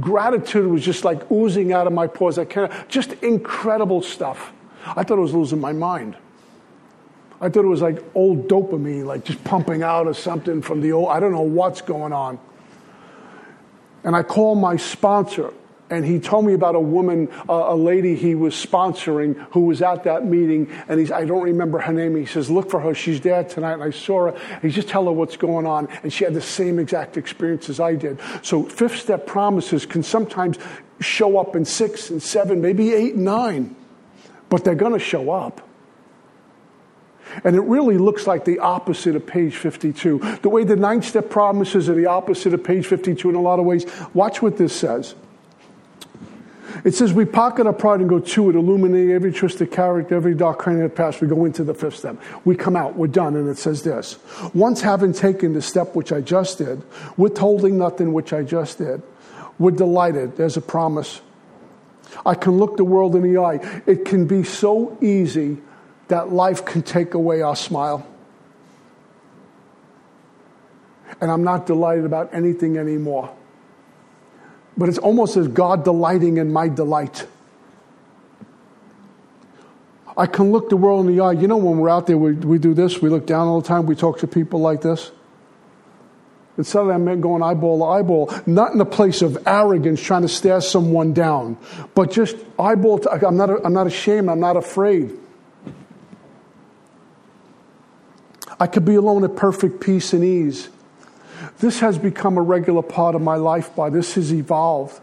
gratitude was just like oozing out of my pores. I can't, just incredible stuff. I thought I was losing my mind. I thought it was like old dopamine, like just pumping out or something from the old, I don't know what's going on. And I called my sponsor and he told me about a woman, uh, a lady he was sponsoring who was at that meeting. And he's, I don't remember her name. He says, Look for her. She's there tonight. And I saw her. He just tell her what's going on. And she had the same exact experience as I did. So, fifth step promises can sometimes show up in six and seven, maybe eight and nine, but they're going to show up. And it really looks like the opposite of page 52. The way the nine step promises are the opposite of page 52 in a lot of ways. Watch what this says. It says we pocket our pride and go to it, illuminating every twisted character, every dark cranny of the past. We go into the fifth step. We come out, we're done, and it says this. Once having taken the step which I just did, withholding nothing which I just did, we're delighted. There's a promise. I can look the world in the eye. It can be so easy that life can take away our smile. And I'm not delighted about anything anymore. But it's almost as God delighting in my delight. I can look the world in the eye. You know, when we're out there, we, we do this, we look down all the time, we talk to people like this. Instead of that, going eyeball to eyeball, not in a place of arrogance trying to stare someone down, but just eyeball to, I'm not, I'm not ashamed, I'm not afraid. I could be alone at perfect peace and ease. This has become a regular part of my life, by this has evolved.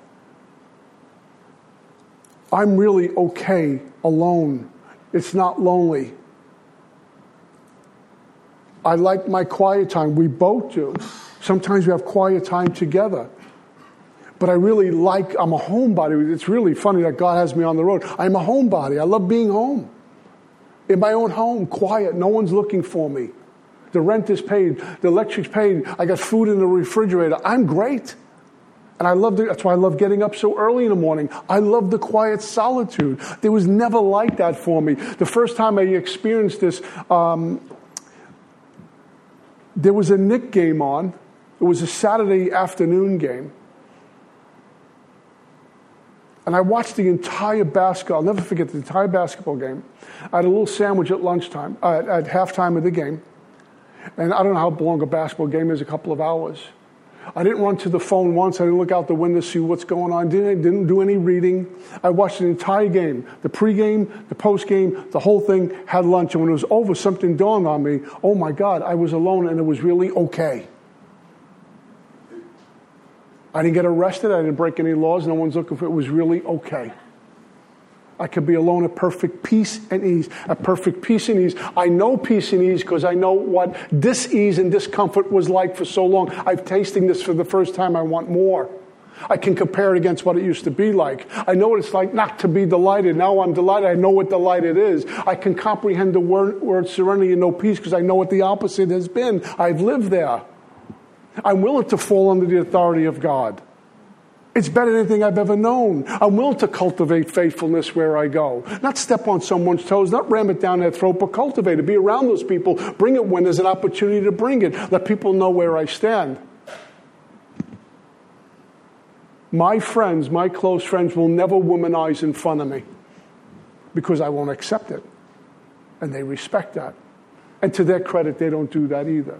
I'm really okay alone. It's not lonely. I like my quiet time. We both do. Sometimes we have quiet time together. But I really like, I'm a homebody. It's really funny that God has me on the road. I'm a homebody. I love being home. In my own home, quiet. No one's looking for me. The rent is paid. The electric's paid. I got food in the refrigerator. I'm great. And I love that's why I love getting up so early in the morning. I love the quiet solitude. There was never like that for me. The first time I experienced this, um, there was a Knick game on. It was a Saturday afternoon game. And I watched the entire basketball. I'll never forget the entire basketball game. I had a little sandwich at lunchtime, uh, at halftime of the game. And I don't know how long a basketball game is, a couple of hours. I didn't run to the phone once. I didn't look out the window to see what's going on. Didn't, didn't do any reading. I watched the entire game the pregame, the postgame, the whole thing, had lunch. And when it was over, something dawned on me oh my God, I was alone and it was really okay. I didn't get arrested. I didn't break any laws. No one's looking for it. It was really okay. I could be alone at perfect peace and ease. At perfect peace and ease. I know peace and ease because I know what dis-ease and discomfort was like for so long. I've tasting this for the first time. I want more. I can compare it against what it used to be like. I know what it's like not to be delighted. Now I'm delighted. I know what delighted is. I can comprehend the word, word serenity and no peace because I know what the opposite has been. I've lived there. I'm willing to fall under the authority of God. It's better than anything I've ever known. I'm willing to cultivate faithfulness where I go. Not step on someone's toes, not ram it down their throat, but cultivate it. Be around those people. Bring it when there's an opportunity to bring it. Let people know where I stand. My friends, my close friends, will never womanize in front of me because I won't accept it. And they respect that. And to their credit, they don't do that either.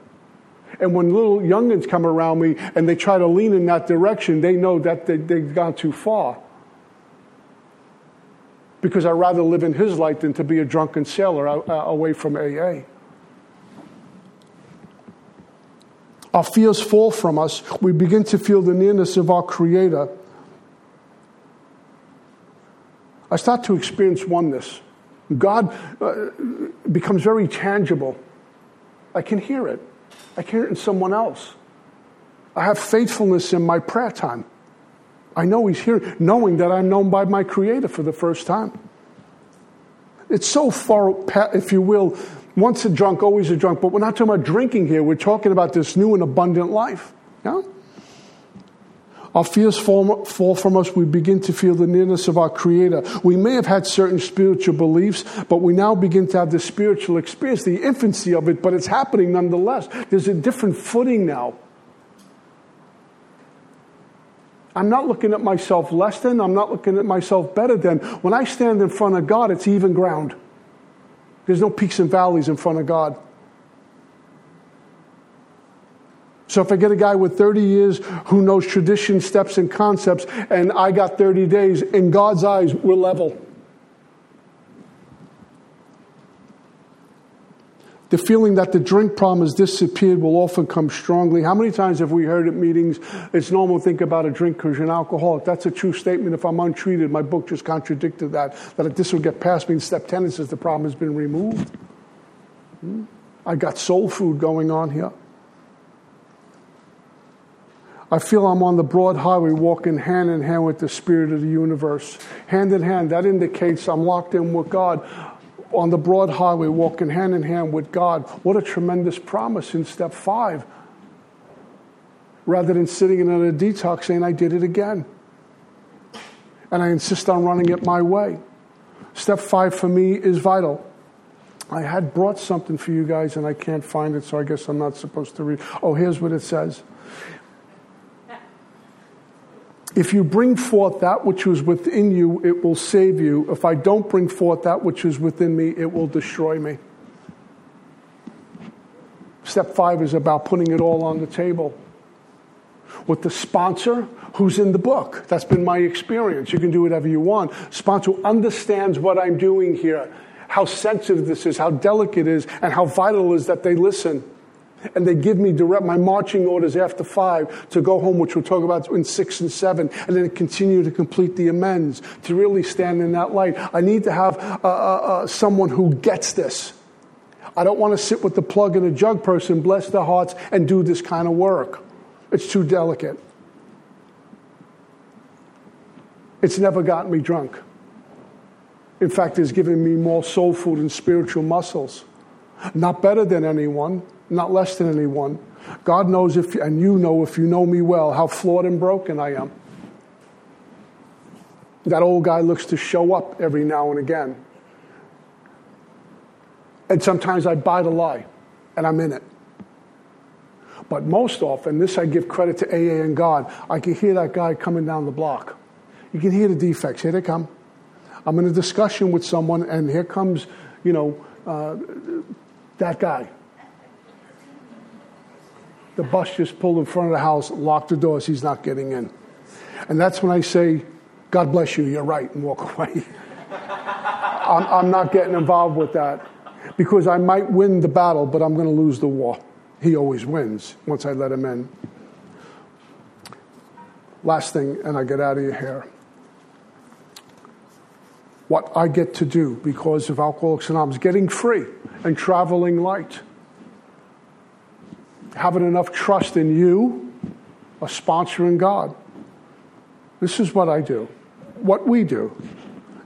And when little youngins come around me and they try to lean in that direction, they know that they, they've gone too far. Because I'd rather live in his light than to be a drunken sailor uh, away from AA. Our fears fall from us. We begin to feel the nearness of our Creator. I start to experience oneness. God uh, becomes very tangible. I can hear it. I can in someone else. I have faithfulness in my prayer time. I know He's here, knowing that I'm known by my Creator for the first time. It's so far, if you will, once a drunk, always a drunk. But we're not talking about drinking here. We're talking about this new and abundant life. Yeah? Our fears fall, fall, from us. We begin to feel the nearness of our Creator. We may have had certain spiritual beliefs, but we now begin to have the spiritual experience, the infancy of it, but it's happening nonetheless. There's a different footing now. I'm not looking at myself less than, I'm not looking at myself better than. When I stand in front of God, it's even ground. There's no peaks and valleys in front of God. So if I get a guy with 30 years who knows tradition, steps, and concepts, and I got 30 days, in God's eyes, we're level. The feeling that the drink problem has disappeared will often come strongly. How many times have we heard at meetings, it's normal to think about a drink because you're an alcoholic? That's a true statement. If I'm untreated, my book just contradicted that, that this will get past me. In step 10, it says the problem has been removed. Hmm? I got soul food going on here. I feel I'm on the broad highway walking hand in hand with the spirit of the universe. Hand in hand, that indicates I'm locked in with God on the broad highway, walking hand in hand with God. What a tremendous promise in step five. Rather than sitting in a detox saying, I did it again. And I insist on running it my way. Step five for me is vital. I had brought something for you guys and I can't find it, so I guess I'm not supposed to read. Oh, here's what it says. If you bring forth that which is within you, it will save you. If I don't bring forth that which is within me, it will destroy me. Step five is about putting it all on the table. With the sponsor who's in the book. That's been my experience. You can do whatever you want. Sponsor understands what I'm doing here, how sensitive this is, how delicate it is, and how vital it is that they listen and they give me direct my marching orders after five to go home, which we'll talk about in six and seven, and then continue to complete the amends to really stand in that light. I need to have uh, uh, uh, someone who gets this. I don't want to sit with the plug and a jug person, bless their hearts, and do this kind of work. It's too delicate. It's never gotten me drunk. In fact, it's given me more soul food and spiritual muscles. Not better than anyone, not less than anyone. God knows if, and you know if you know me well, how flawed and broken I am. That old guy looks to show up every now and again. And sometimes I bite a lie, and I'm in it. But most often, this I give credit to AA and God, I can hear that guy coming down the block. You can hear the defects. Here they come. I'm in a discussion with someone, and here comes, you know, uh, that guy. The bus just pulled in front of the house, locked the doors, he's not getting in. And that's when I say, God bless you, you're right, and walk away. I'm, I'm not getting involved with that because I might win the battle, but I'm going to lose the war. He always wins once I let him in. Last thing, and I get out of your hair. what I get to do because of Alcoholics Anonymous, getting free and traveling light. Having enough trust in you, a sponsor in God. This is what I do, what we do.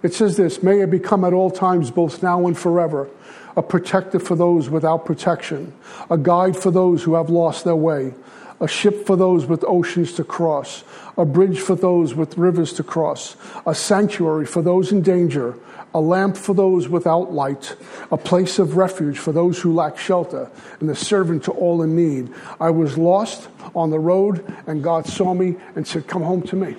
It says this May it become at all times, both now and forever, a protector for those without protection, a guide for those who have lost their way, a ship for those with oceans to cross, a bridge for those with rivers to cross, a sanctuary for those in danger, a lamp for those without light, a place of refuge for those who lack shelter, and a servant to all in need. I was lost on the road, and God saw me and said, Come home to me.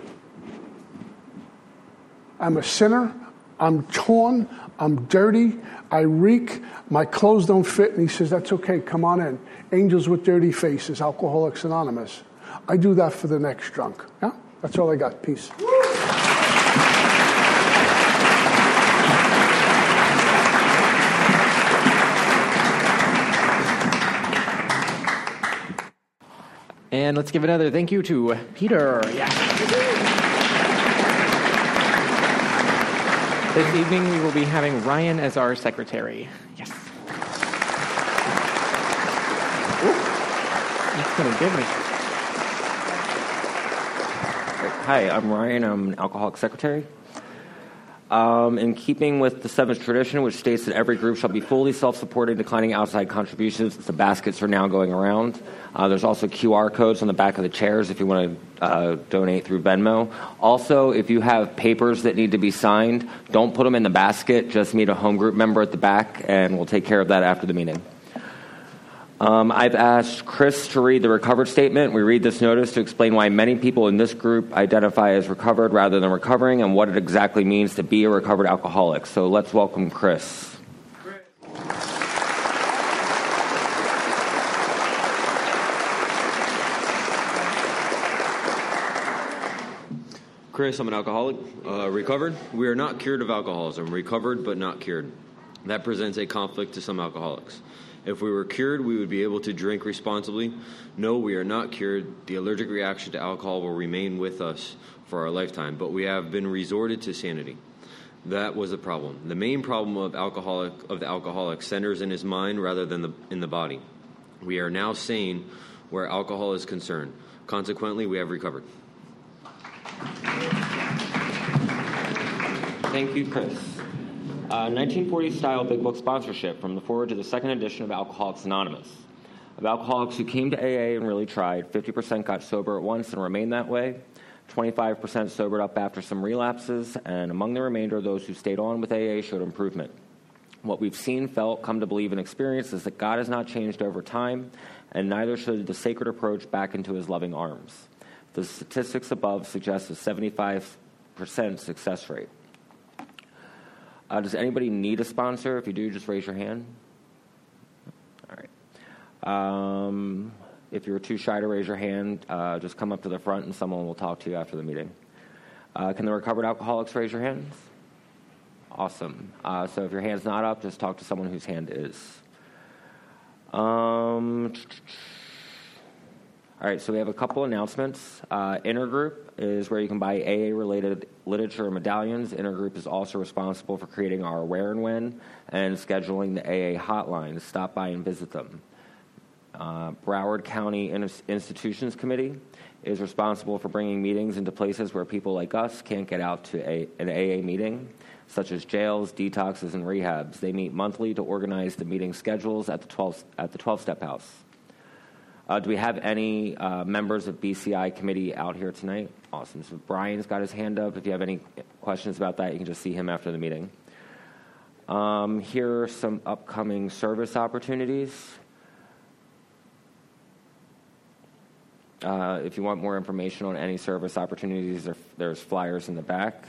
I'm a sinner. I'm torn. I'm dirty. I reek. My clothes don't fit. And he says, That's okay. Come on in. Angels with dirty faces, Alcoholics Anonymous. I do that for the next drunk. Yeah? That's all I got. Peace. And let's give another thank you to Peter. Yeah. This evening we will be having Ryan as our secretary. Yes. He's gonna give me. Hi, I'm Ryan. I'm an alcoholic secretary. Um, in keeping with the seventh tradition, which states that every group shall be fully self-supporting, declining outside contributions, the baskets are now going around. Uh, there's also QR codes on the back of the chairs if you want to uh, donate through Venmo. Also, if you have papers that need to be signed, don't put them in the basket. Just meet a home group member at the back, and we'll take care of that after the meeting. Um, I've asked Chris to read the recovered statement. We read this notice to explain why many people in this group identify as recovered rather than recovering and what it exactly means to be a recovered alcoholic. So let's welcome Chris. Chris, I'm an alcoholic, uh, recovered. We are not cured of alcoholism, recovered but not cured. That presents a conflict to some alcoholics. If we were cured, we would be able to drink responsibly. No, we are not cured. The allergic reaction to alcohol will remain with us for our lifetime, but we have been resorted to sanity. That was the problem. The main problem of alcoholic of the alcoholic centers in his mind rather than the, in the body. We are now sane where alcohol is concerned. Consequently, we have recovered. Thank you, Chris. Uh, 1940 style Big Book sponsorship from the foreword to the second edition of Alcoholics Anonymous. Of alcoholics who came to AA and really tried, 50% got sober at once and remained that way. 25% sobered up after some relapses, and among the remainder, those who stayed on with AA showed improvement. What we've seen, felt, come to believe, and experienced is that God has not changed over time, and neither should the sacred approach back into his loving arms. The statistics above suggest a 75% success rate. Uh, does anybody need a sponsor? If you do, just raise your hand. All right. Um, if you're too shy to raise your hand, uh, just come up to the front and someone will talk to you after the meeting. Uh, can the recovered alcoholics raise your hands? Awesome. Uh, so if your hand's not up, just talk to someone whose hand is. Um, all right, so we have a couple announcements. Uh, Intergroup is where you can buy AA related literature and medallions. Intergroup is also responsible for creating our Where and When and scheduling the AA hotline. Stop by and visit them. Uh, Broward County In- Institutions Committee is responsible for bringing meetings into places where people like us can't get out to a, an AA meeting, such as jails, detoxes, and rehabs. They meet monthly to organize the meeting schedules at the 12, at the 12 step house. Uh, do we have any uh, members of BCI committee out here tonight? Awesome. So Brian's got his hand up. If you have any questions about that, you can just see him after the meeting. Um, here are some upcoming service opportunities. Uh, if you want more information on any service opportunities, there, there's flyers in the back.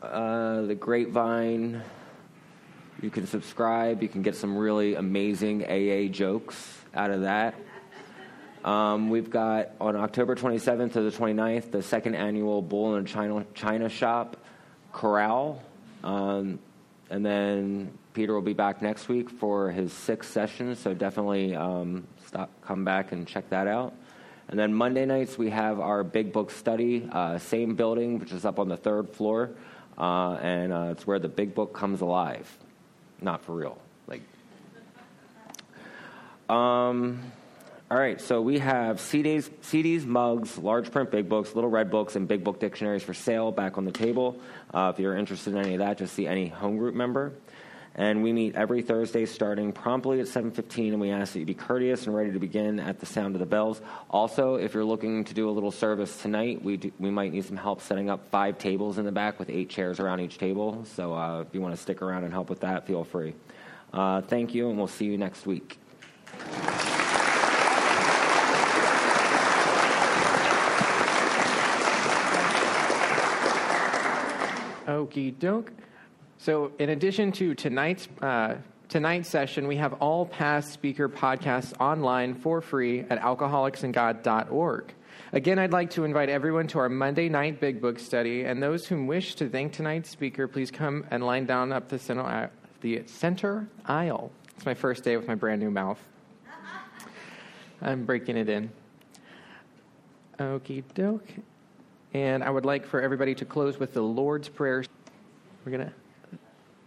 Uh, the Grapevine. You can subscribe. You can get some really amazing AA jokes out of that. Um, we've got on October 27th to the 29th the second annual Bull in a China, China Shop Corral. Um, and then Peter will be back next week for his sixth session, so definitely um, stop, come back and check that out. And then Monday nights, we have our big book study, uh, same building, which is up on the third floor. Uh, and uh, it's where the big book comes alive. Not for real. Like, um, all right, so we have CDs, CDs, mugs, large print big books, little red books, and big book dictionaries for sale back on the table. Uh, if you're interested in any of that, just see any home group member. And we meet every Thursday starting promptly at 7:15, and we ask that you be courteous and ready to begin at the sound of the bells. Also, if you're looking to do a little service tonight, we do, we might need some help setting up five tables in the back with eight chairs around each table. So uh, if you want to stick around and help with that, feel free. Uh, thank you, and we'll see you next week. Okie doke. So, in addition to tonight's uh, tonight's session, we have all past speaker podcasts online for free at alcoholicsandgod.org. Again, I'd like to invite everyone to our Monday night Big Book study, and those who wish to thank tonight's speaker, please come and line down up the center, uh, the center aisle. It's my first day with my brand new mouth. I'm breaking it in. Okie doke. And I would like for everybody to close with the Lord's Prayer. We're going to,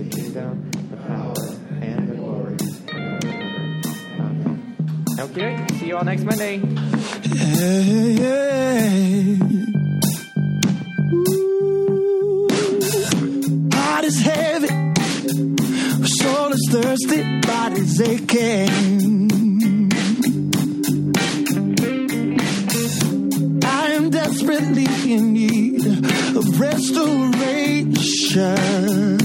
The kingdom, the power, and the glory. Amen. Okay, see you all next Monday. Hey, hey. Ooh. Heart is heavy, soul is thirsty, body's aching. I am desperately in need of restoration.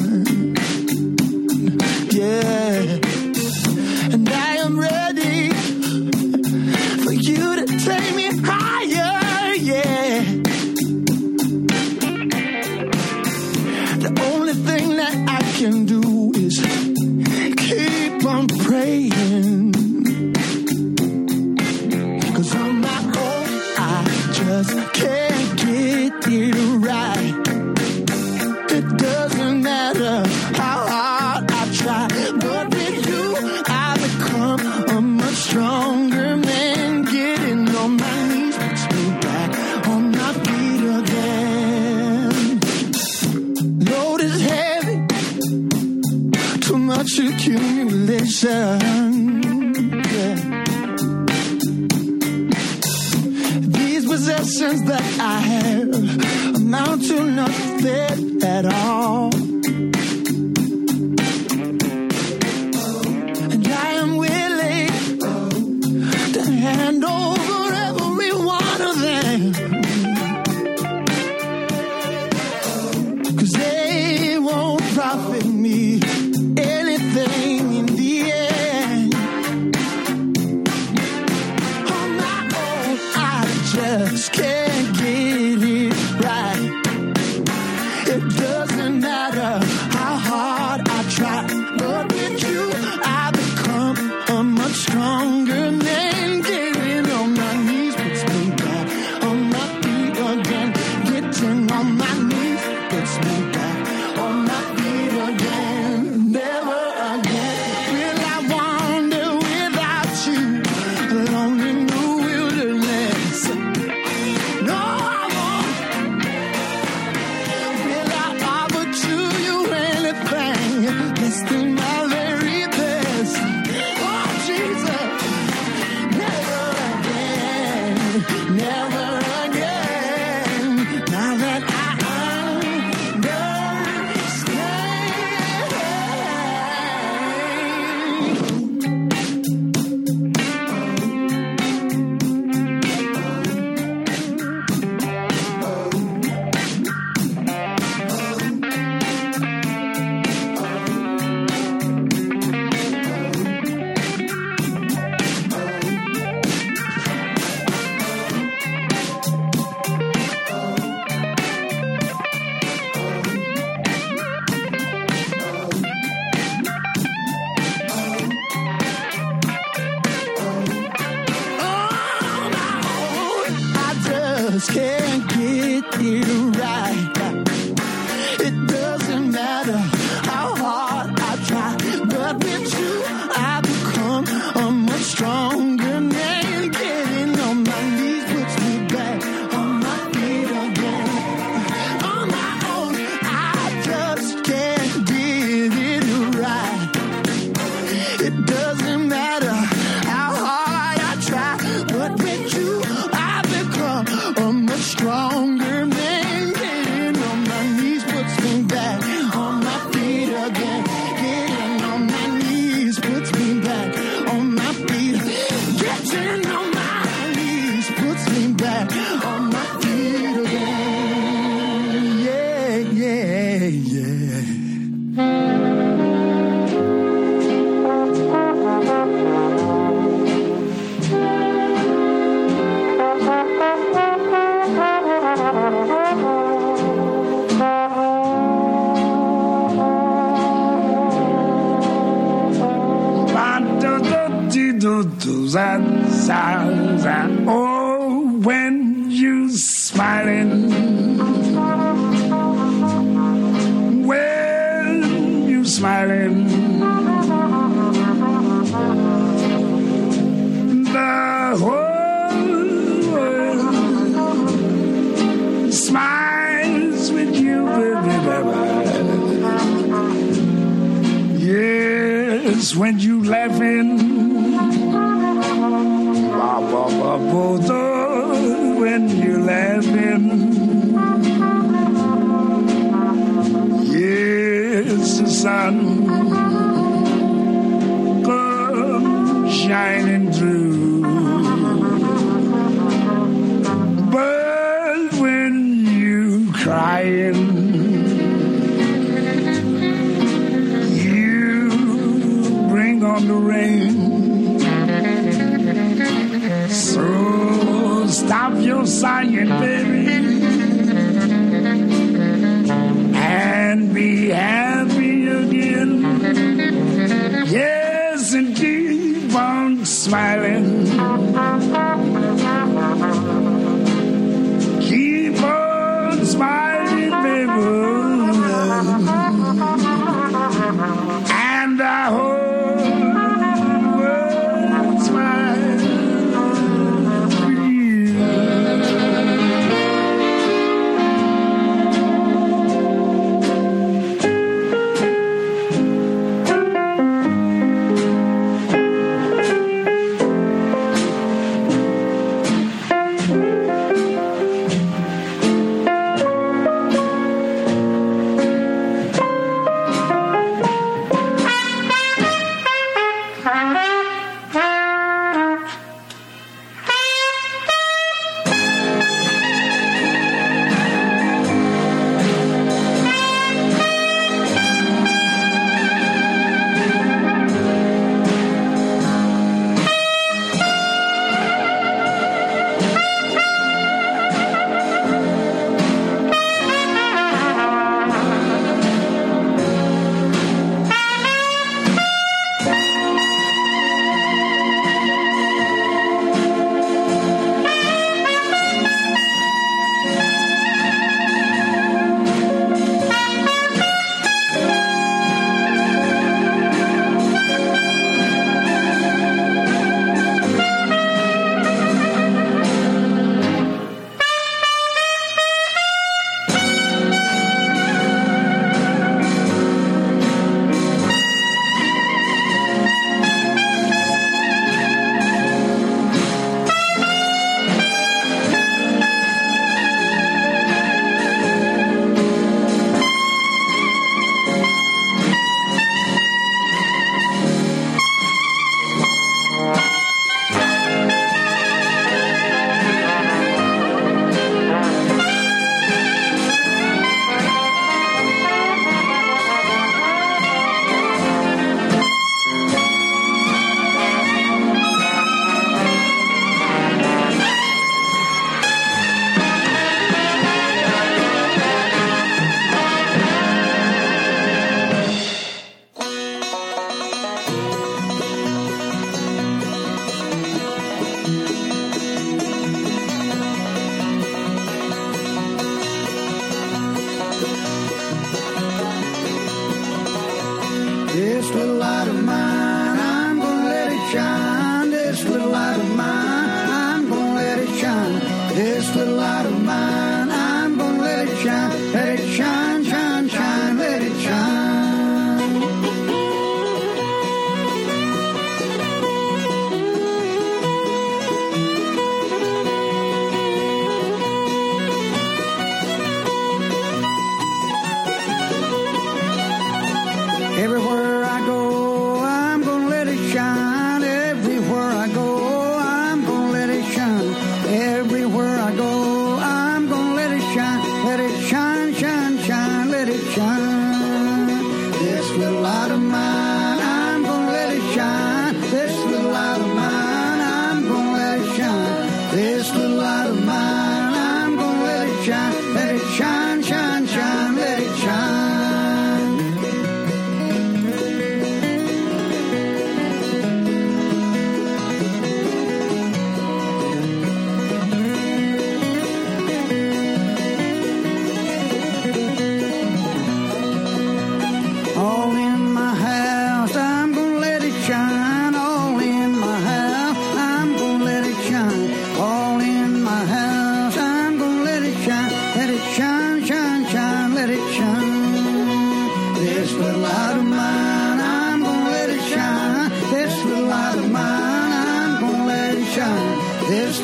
Sun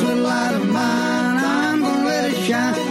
little light of mine, I'm gonna let it shine.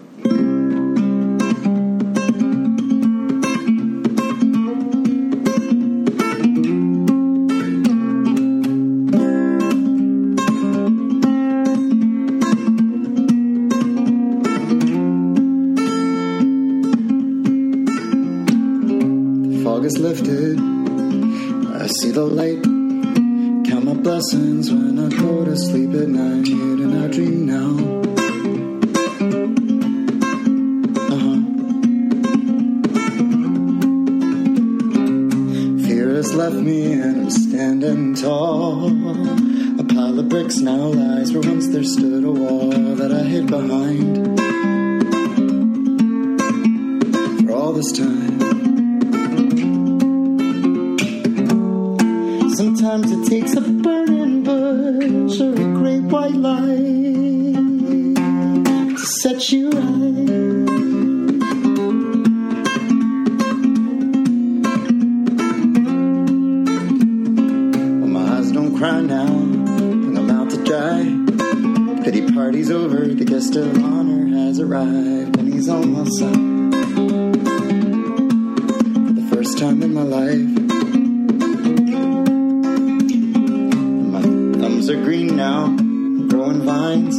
growing vines.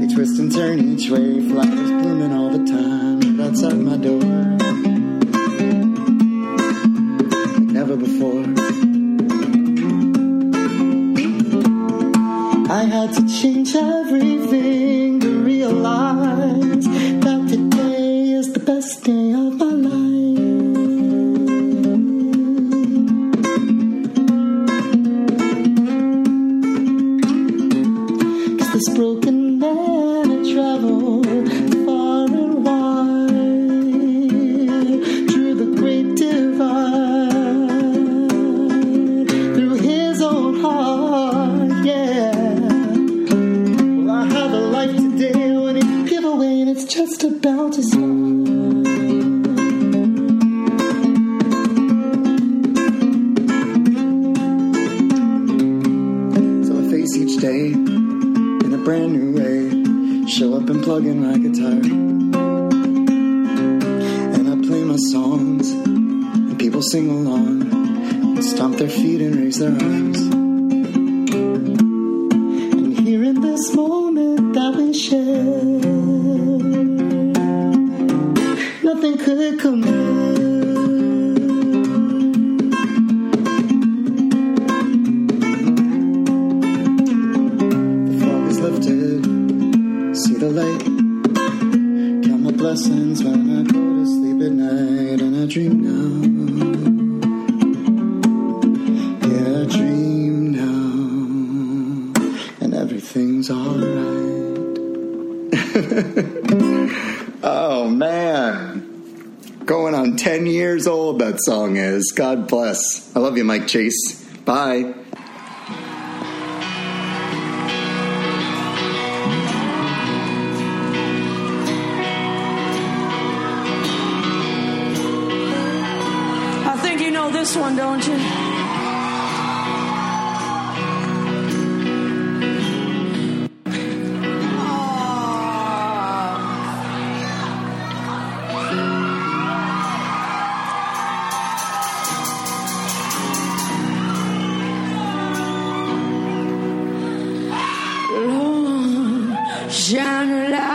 They twist and turn each way, flowers blooming all the time outside my door. Like never before. I had to change everything to realize. God bless. I love you, Mike Chase. Bye. Shine a light